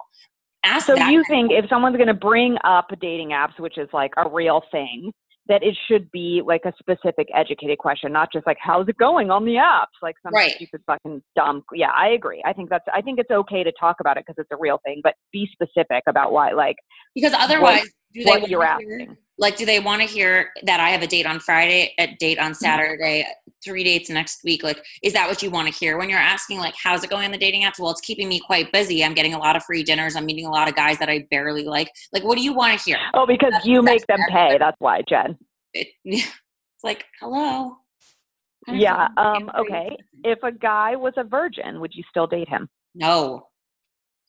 Ask so you think if someone's going to bring up dating apps, which is like a real thing, that it should be like a specific educated question, not just like how's it going on the apps, like some right. stupid fucking dumb. Yeah, I agree. I think that's. I think it's okay to talk about it because it's a real thing, but be specific about why. Like because otherwise, what, do they what you're asking. Like, do they want to hear that I have a date on Friday, a date on mm-hmm. Saturday, three dates next week? Like, is that what you want to hear when you're asking, like, how's it going on the dating apps? Well, it's keeping me quite busy. I'm getting a lot of free dinners. I'm meeting a lot of guys that I barely like. Like, what do you want to hear? Oh, because that's, you make them pay. That's why, Jen. It, it's like, hello. Yeah. Um, okay. If a guy was a virgin, would you still date him? No.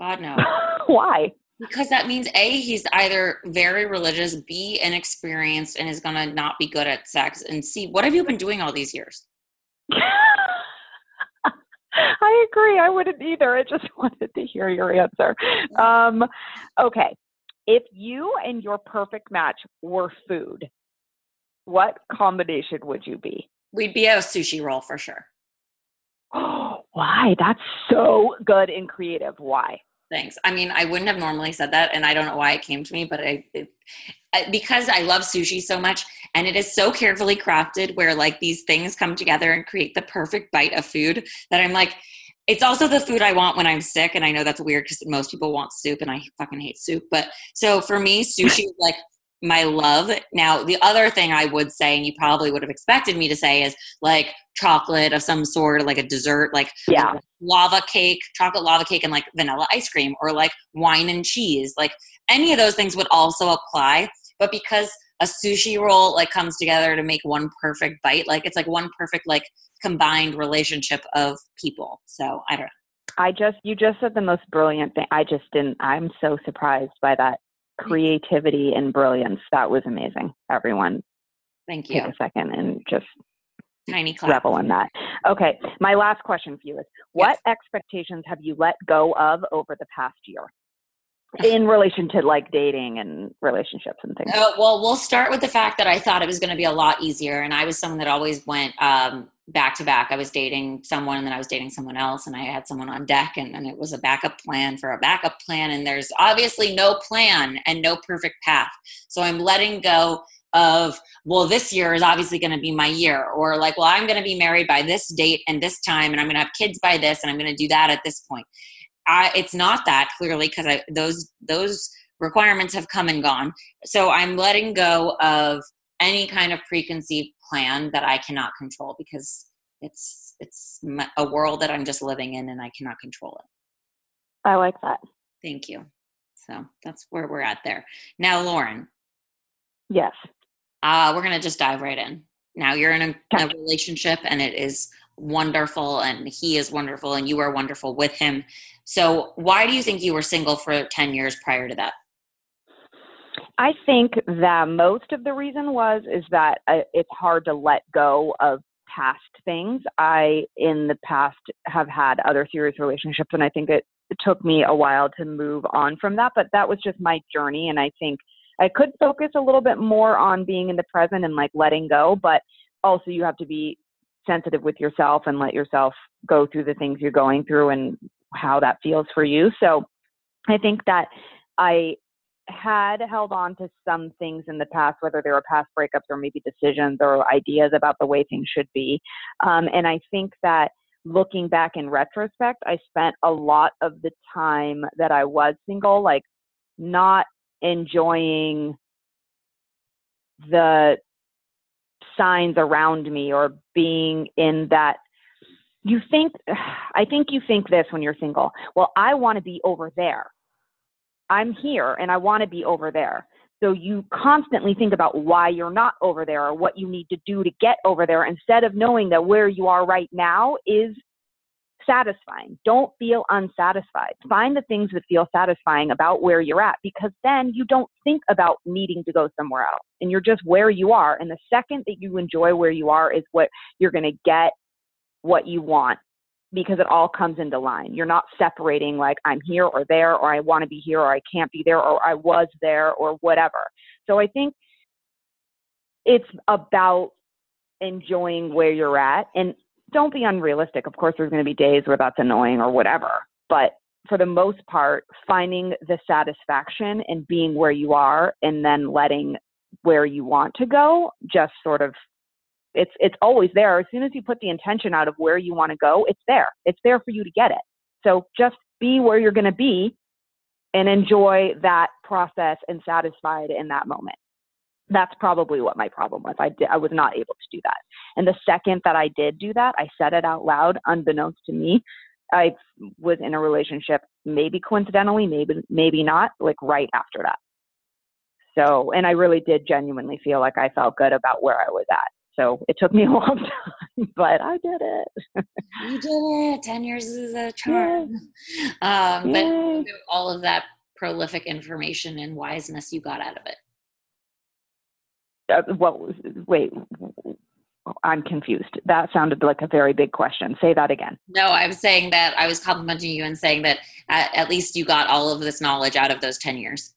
God, no. why? Because that means A, he's either very religious, B, inexperienced, and is going to not be good at sex, and C, what have you been doing all these years? I agree. I wouldn't either. I just wanted to hear your answer. Um, okay. If you and your perfect match were food, what combination would you be? We'd be a sushi roll for sure. Oh, why? That's so good and creative. Why? Thanks. I mean, I wouldn't have normally said that, and I don't know why it came to me, but I, it, because I love sushi so much, and it is so carefully crafted, where like these things come together and create the perfect bite of food that I'm like, it's also the food I want when I'm sick, and I know that's weird because most people want soup, and I fucking hate soup. But so for me, sushi is like my love. Now, the other thing I would say, and you probably would have expected me to say, is like chocolate of some sort, like a dessert, like yeah. lava cake, chocolate lava cake, and like vanilla ice cream, or like wine and cheese. Like any of those things would also apply. But because a sushi roll like comes together to make one perfect bite, like it's like one perfect like combined relationship of people. So I don't know. I just you just said the most brilliant thing. I just didn't. I'm so surprised by that creativity and brilliance. That was amazing. Everyone, thank you. Take a second and just tiny clap. revel in that. Okay, my last question for you is: What yes. expectations have you let go of over the past year? in relation to like dating and relationships and things? Uh, well, we'll start with the fact that I thought it was going to be a lot easier. And I was someone that always went um, back to back. I was dating someone and then I was dating someone else and I had someone on deck and, and it was a backup plan for a backup plan. And there's obviously no plan and no perfect path. So I'm letting go of well this year is obviously going to be my year or like well i'm going to be married by this date and this time and i'm going to have kids by this and i'm going to do that at this point I, it's not that clearly because those those requirements have come and gone so i'm letting go of any kind of preconceived plan that I cannot control because it's it's a world that I'm just living in and I cannot control it. I like that. Thank you. So that's where we're at there. Now, Lauren. Yes. Uh, we're gonna just dive right in. Now you're in a, a relationship and it is wonderful and he is wonderful and you are wonderful with him. So why do you think you were single for 10 years prior to that? I think that most of the reason was is that uh, it's hard to let go of past things. I in the past have had other serious relationships and I think it, it took me a while to move on from that, but that was just my journey and I think I could focus a little bit more on being in the present and like letting go, but also you have to be sensitive with yourself and let yourself go through the things you're going through and how that feels for you. So I think that I had held on to some things in the past, whether they were past breakups or maybe decisions or ideas about the way things should be. Um, and I think that looking back in retrospect, I spent a lot of the time that I was single, like not enjoying the signs around me or being in that you think i think you think this when you're single well i want to be over there I'm here and I want to be over there. So you constantly think about why you're not over there or what you need to do to get over there instead of knowing that where you are right now is satisfying. Don't feel unsatisfied. Find the things that feel satisfying about where you're at because then you don't think about needing to go somewhere else and you're just where you are. And the second that you enjoy where you are is what you're going to get what you want because it all comes into line. You're not separating like I'm here or there, or I want to be here, or I can't be there, or I was there, or whatever. So I think it's about enjoying where you're at and don't be unrealistic. Of course, there's going to be days where that's annoying or whatever, but for the most part, finding the satisfaction in being where you are and then letting where you want to go just sort of it's it's always there. As soon as you put the intention out of where you want to go, it's there. It's there for you to get it. So just be where you're going to be and enjoy that process and satisfied in that moment. That's probably what my problem was. I I was not able to do that. And the second that I did do that, I said it out loud, unbeknownst to me. I was in a relationship, maybe coincidentally, maybe maybe not, like right after that. So, and I really did genuinely feel like I felt good about where I was at. So it took me a long time, but I did it. you did it. 10 years is a charm. Um, but all of that prolific information and wiseness you got out of it. Uh, well, wait, I'm confused. That sounded like a very big question. Say that again. No, I was saying that I was complimenting you and saying that at, at least you got all of this knowledge out of those 10 years.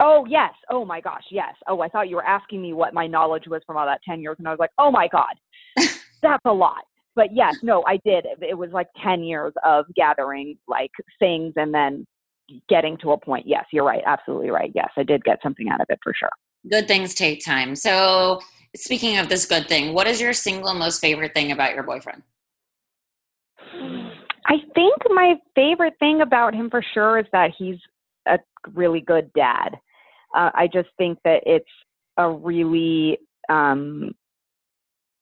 Oh yes. Oh my gosh. Yes. Oh, I thought you were asking me what my knowledge was from all that ten years, and I was like, oh my god, that's a lot. But yes, no, I did. It was like ten years of gathering like things and then getting to a point. Yes, you're right. Absolutely right. Yes, I did get something out of it for sure. Good things take time. So, speaking of this good thing, what is your single most favorite thing about your boyfriend? I think my favorite thing about him for sure is that he's a really good dad. Uh, I just think that it's a really um,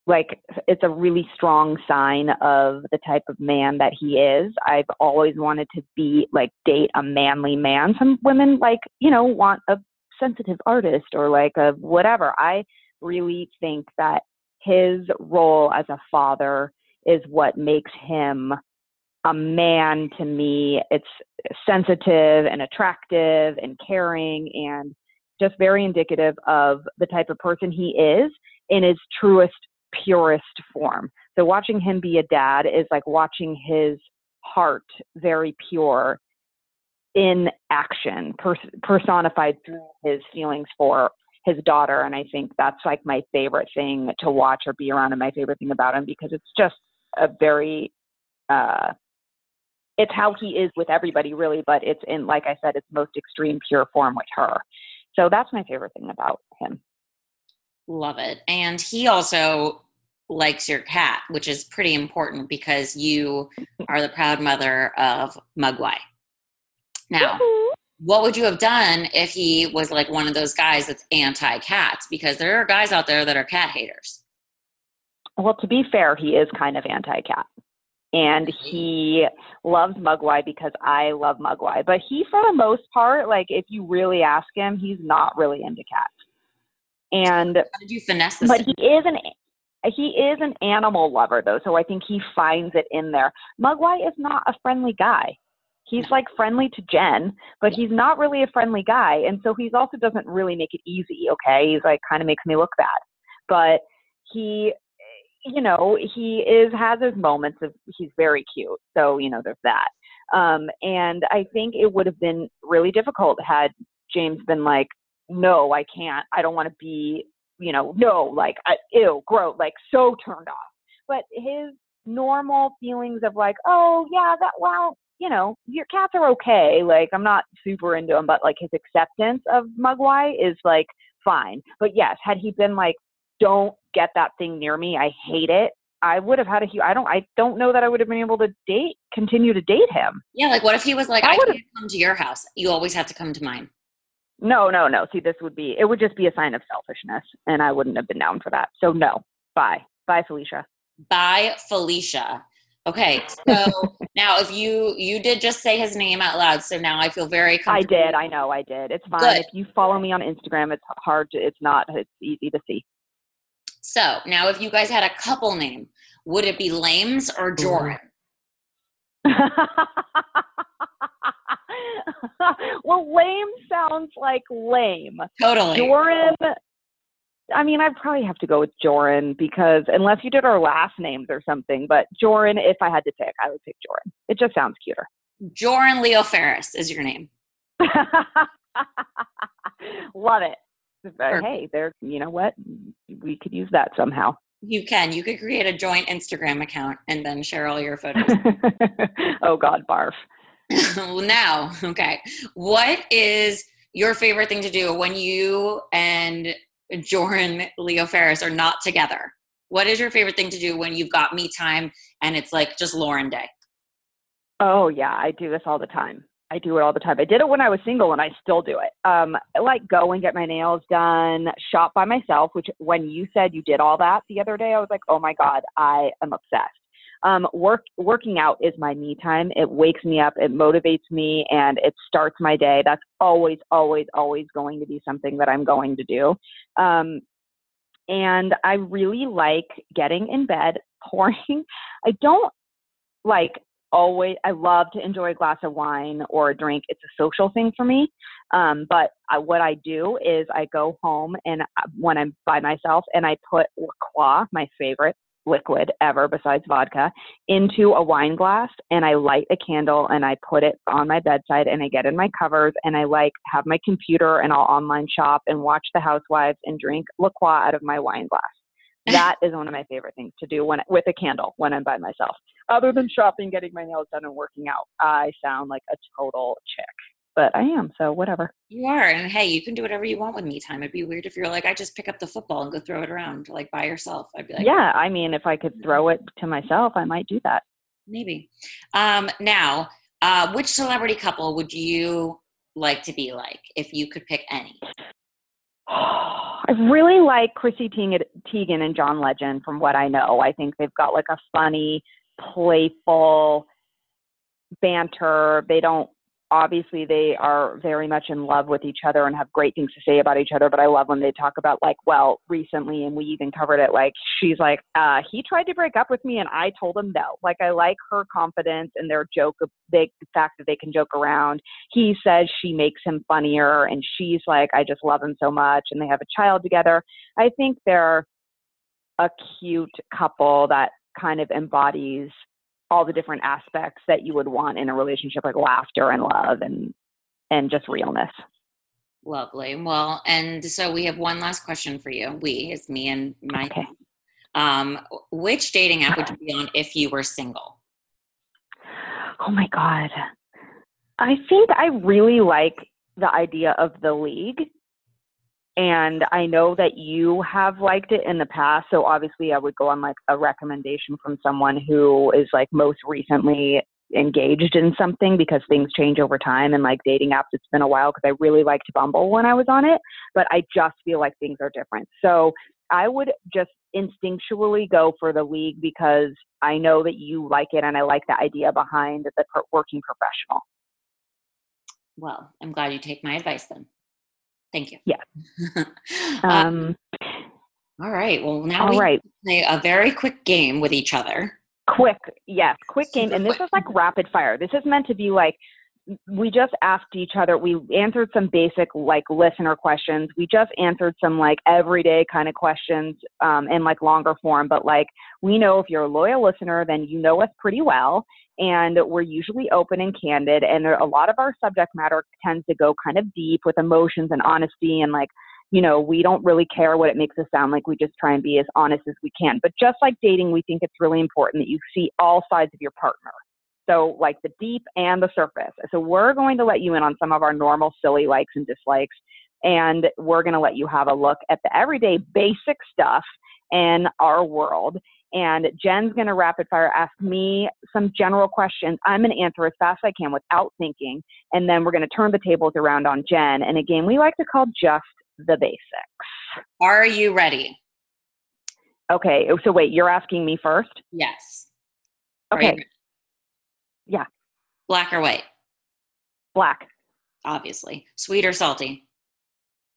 like it's a really strong sign of the type of man that he is. I've always wanted to be like date a manly man. Some women like, you know, want a sensitive artist or like a whatever. I really think that his role as a father is what makes him a man to me. It's sensitive and attractive and caring and just very indicative of the type of person he is in his truest, purest form. So watching him be a dad is like watching his heart very pure in action, pers- personified through his feelings for his daughter. And I think that's like my favorite thing to watch or be around, and my favorite thing about him because it's just a very, uh, it's how he is with everybody, really, but it's in, like I said, its most extreme, pure form with her. So that's my favorite thing about him. Love it. And he also likes your cat, which is pretty important because you are the proud mother of Mugwai. Now, what would you have done if he was like one of those guys that's anti cats? Because there are guys out there that are cat haters. Well, to be fair, he is kind of anti cat. And he loves Mugwai because I love Mugwai. But he, for the most part, like if you really ask him, he's not really into cats. And How did you finesse this? but he is an he is an animal lover though, so I think he finds it in there. Mugwai is not a friendly guy. He's like friendly to Jen, but he's not really a friendly guy, and so he's also doesn't really make it easy. Okay, he's like kind of makes me look bad, but he, you know, he is has his moments of he's very cute. So you know, there's that. Um, and I think it would have been really difficult had James been like, no, I can't. I don't want to be you know, no, like, I, ew, gross, like so turned off. But his normal feelings of like, oh, yeah, that, well, you know, your cats are okay. Like, I'm not super into him, but like his acceptance of Mugwai is like fine. But yes, had he been like, don't get that thing near me, I hate it. I would have had a huge. I don't. I don't know that I would have been able to date, continue to date him. yeah, like what if he was like, I I, can't come to your house. You always have to come to mine. No, no, no. See, this would be. It would just be a sign of selfishness, and I wouldn't have been down for that. So no. Bye, bye, Felicia. Bye, Felicia. Okay, so now if you you did just say his name out loud, so now I feel very I did. I know. I did. It's fine. Good. If you follow me on Instagram, it's hard to. It's not. It's easy to see. So now if you guys had a couple name, would it be Lames or Joran? well, lame sounds like lame. Totally. Joran. I mean, I'd probably have to go with Joran because unless you did our last names or something, but Joran, if I had to pick, I would pick Joran. It just sounds cuter. Joran Leo Ferris is your name. Love it. But Perfect. hey, there. You know what? We could use that somehow. You can. You could create a joint Instagram account and then share all your photos. oh God, barf. now, okay. What is your favorite thing to do when you and Joran Leo Ferris are not together? What is your favorite thing to do when you've got me time and it's like just Lauren Day? Oh yeah, I do this all the time. I do it all the time. I did it when I was single, and I still do it. Um, I like go and get my nails done, shop by myself. Which when you said you did all that the other day, I was like, oh my god, I am obsessed. Um, work working out is my me time. It wakes me up, it motivates me, and it starts my day. That's always, always, always going to be something that I'm going to do. Um, and I really like getting in bed, pouring. I don't like always i love to enjoy a glass of wine or a drink it's a social thing for me um, but I, what i do is i go home and uh, when i'm by myself and i put la croix my favorite liquid ever besides vodka into a wine glass and i light a candle and i put it on my bedside and i get in my covers and i like have my computer and i'll online shop and watch the housewives and drink la out of my wine glass that is one of my favorite things to do when with a candle when I'm by myself. Other than shopping, getting my nails done, and working out, I sound like a total chick, but I am. So whatever. You are. And hey, you can do whatever you want with me time. It'd be weird if you're like, I just pick up the football and go throw it around like by yourself. I'd be like, yeah, I mean, if I could throw it to myself, I might do that. maybe. Um, now, uh, which celebrity couple would you like to be like if you could pick any? I really like Chrissy Teigen and John Legend from what I know. I think they've got like a funny, playful banter. They don't obviously they are very much in love with each other and have great things to say about each other but i love when they talk about like well recently and we even covered it like she's like uh he tried to break up with me and i told him no. Like i like her confidence and their joke big the fact that they can joke around. He says she makes him funnier and she's like i just love him so much and they have a child together. I think they're a cute couple that kind of embodies all the different aspects that you would want in a relationship like laughter and love and and just realness. Lovely. Well and so we have one last question for you. We is me and my okay. um which dating app would you be on if you were single? Oh my god. I think i really like the idea of the league and I know that you have liked it in the past. So obviously, I would go on like a recommendation from someone who is like most recently engaged in something because things change over time. And like dating apps, it's been a while because I really liked Bumble when I was on it, but I just feel like things are different. So I would just instinctually go for the league because I know that you like it and I like the idea behind the working professional. Well, I'm glad you take my advice then. Thank you. Yeah. Uh, um, all right. Well, now we right. play a very quick game with each other. Quick, yes, quick game. and this is like rapid fire. This is meant to be like we just asked each other we answered some basic like listener questions we just answered some like everyday kind of questions um, in like longer form but like we know if you're a loyal listener then you know us pretty well and we're usually open and candid and a lot of our subject matter tends to go kind of deep with emotions and honesty and like you know we don't really care what it makes us sound like we just try and be as honest as we can but just like dating we think it's really important that you see all sides of your partner so, like the deep and the surface. So, we're going to let you in on some of our normal silly likes and dislikes. And we're going to let you have a look at the everyday basic stuff in our world. And Jen's going to rapid fire ask me some general questions. I'm going to answer as fast as I can without thinking. And then we're going to turn the tables around on Jen. And again, we like to call just the basics. Are you ready? Okay. So, wait, you're asking me first? Yes. Okay. Yeah. Black or white? Black. Obviously. Sweet or salty?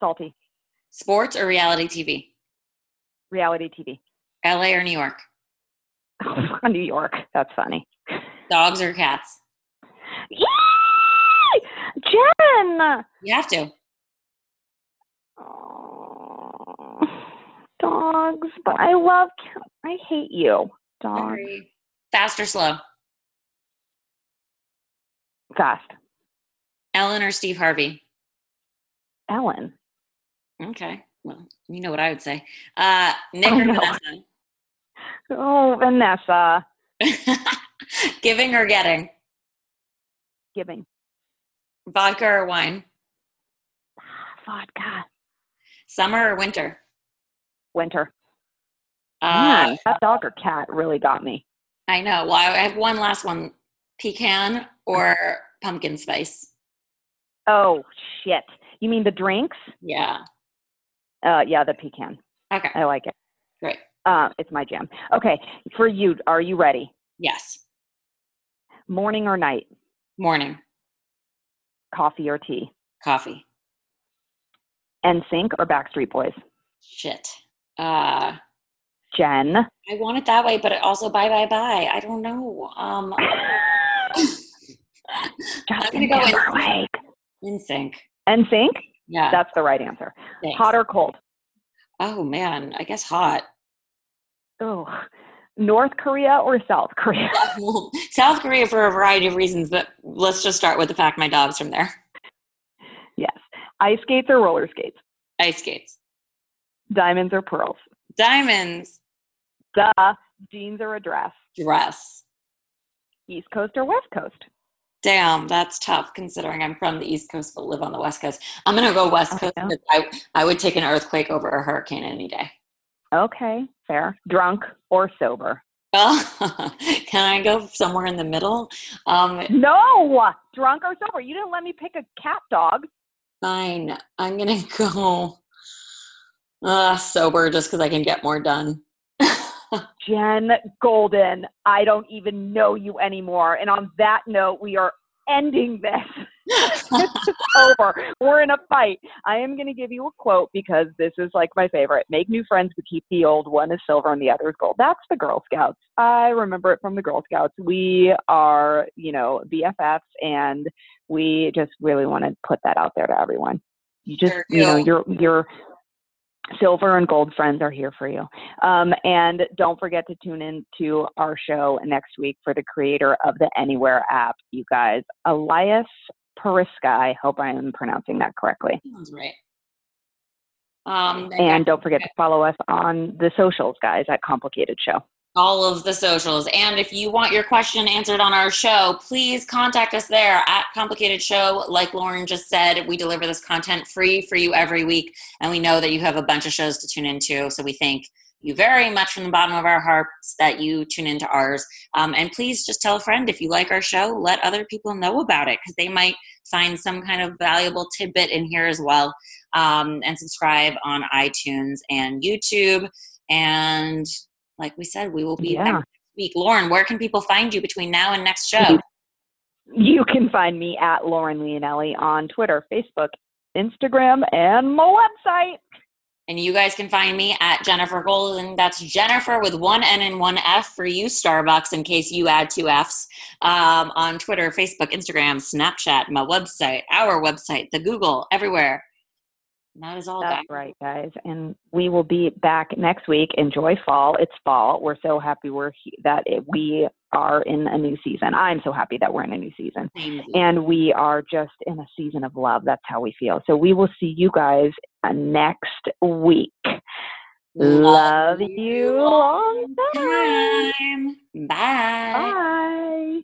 Salty. Sports or reality TV? Reality TV. LA or New York? New York. That's funny. Dogs or cats? Yay! Jen! You have to. Oh, dogs, but I love. I hate you, dogs. Fast or slow? Fast. Ellen or Steve Harvey? Ellen. Okay. Well, you know what I would say. Uh, Nick or Vanessa? Oh, Vanessa. Giving or getting? Giving. Vodka or wine? Vodka. Summer or winter? Winter. Uh, Man, that dog or cat really got me. I know. Well, I have one last one pecan or pumpkin spice? Oh shit! You mean the drinks? Yeah. Uh, yeah, the pecan. Okay. I like it. Great. Uh, it's my jam. Okay, for you, are you ready? Yes. Morning or night? Morning. Coffee or tea? Coffee. NSYNC or Backstreet Boys? Shit. Uh, Jen. I want it that way, but also bye bye bye. I don't know. Um, I'm gonna go Timberlake. in sync. NSYNC. Yeah, that's the right answer. Thanks. Hot or cold? Oh man, I guess hot. Oh, North Korea or South Korea? well, South Korea for a variety of reasons, but let's just start with the fact my dog's from there. Yes. Ice skates or roller skates? Ice skates. Diamonds or pearls? Diamonds. Duh. Jeans or a dress? Dress. East Coast or West Coast? Damn, that's tough considering I'm from the East Coast but live on the West Coast. I'm gonna go West oh, Coast. Okay. I I would take an earthquake over a hurricane any day. Okay, fair. Drunk or sober? Oh, can I go somewhere in the middle? Um, no, drunk or sober. You didn't let me pick a cat dog. Fine. I'm going to go uh, sober just because I can get more done. Jen Golden, I don't even know you anymore. And on that note, we are ending this. It's over. We're in a fight. I am going to give you a quote because this is like my favorite. Make new friends, but keep the old. One is silver and the other is gold. That's the Girl Scouts. I remember it from the Girl Scouts. We are, you know, BFFs, and we just really want to put that out there to everyone. You just, you know, you're you're silver and gold friends are here for you. Um, and don't forget to tune in to our show next week for the creator of the Anywhere app, you guys. Elias Periska. I hope I am pronouncing that correctly. That's right. Um, and don't forget to follow us on the socials, guys, at Complicated Show all of the socials. And if you want your question answered on our show, please contact us there at Complicated Show. Like Lauren just said, we deliver this content free for you every week. And we know that you have a bunch of shows to tune into. So we thank you very much from the bottom of our hearts that you tune into ours. Um, and please just tell a friend if you like our show, let other people know about it because they might find some kind of valuable tidbit in here as well. Um, and subscribe on iTunes and YouTube. And like we said, we will be yeah. next week. Lauren, where can people find you between now and next show? You can find me at Lauren Leonelli on Twitter, Facebook, Instagram, and my website. And you guys can find me at Jennifer Golden. That's Jennifer with one N and one F for you, Starbucks, in case you add two Fs. Um, on Twitter, Facebook, Instagram, Snapchat, my website, our website, the Google, everywhere. And that is all. That's right, guys. And we will be back next week. Enjoy fall. It's fall. We're so happy we're he- that it, we are in a new season. I'm so happy that we're in a new season, and we are just in a season of love. That's how we feel. So we will see you guys uh, next week. Love, love you long time. time. Bye. Bye.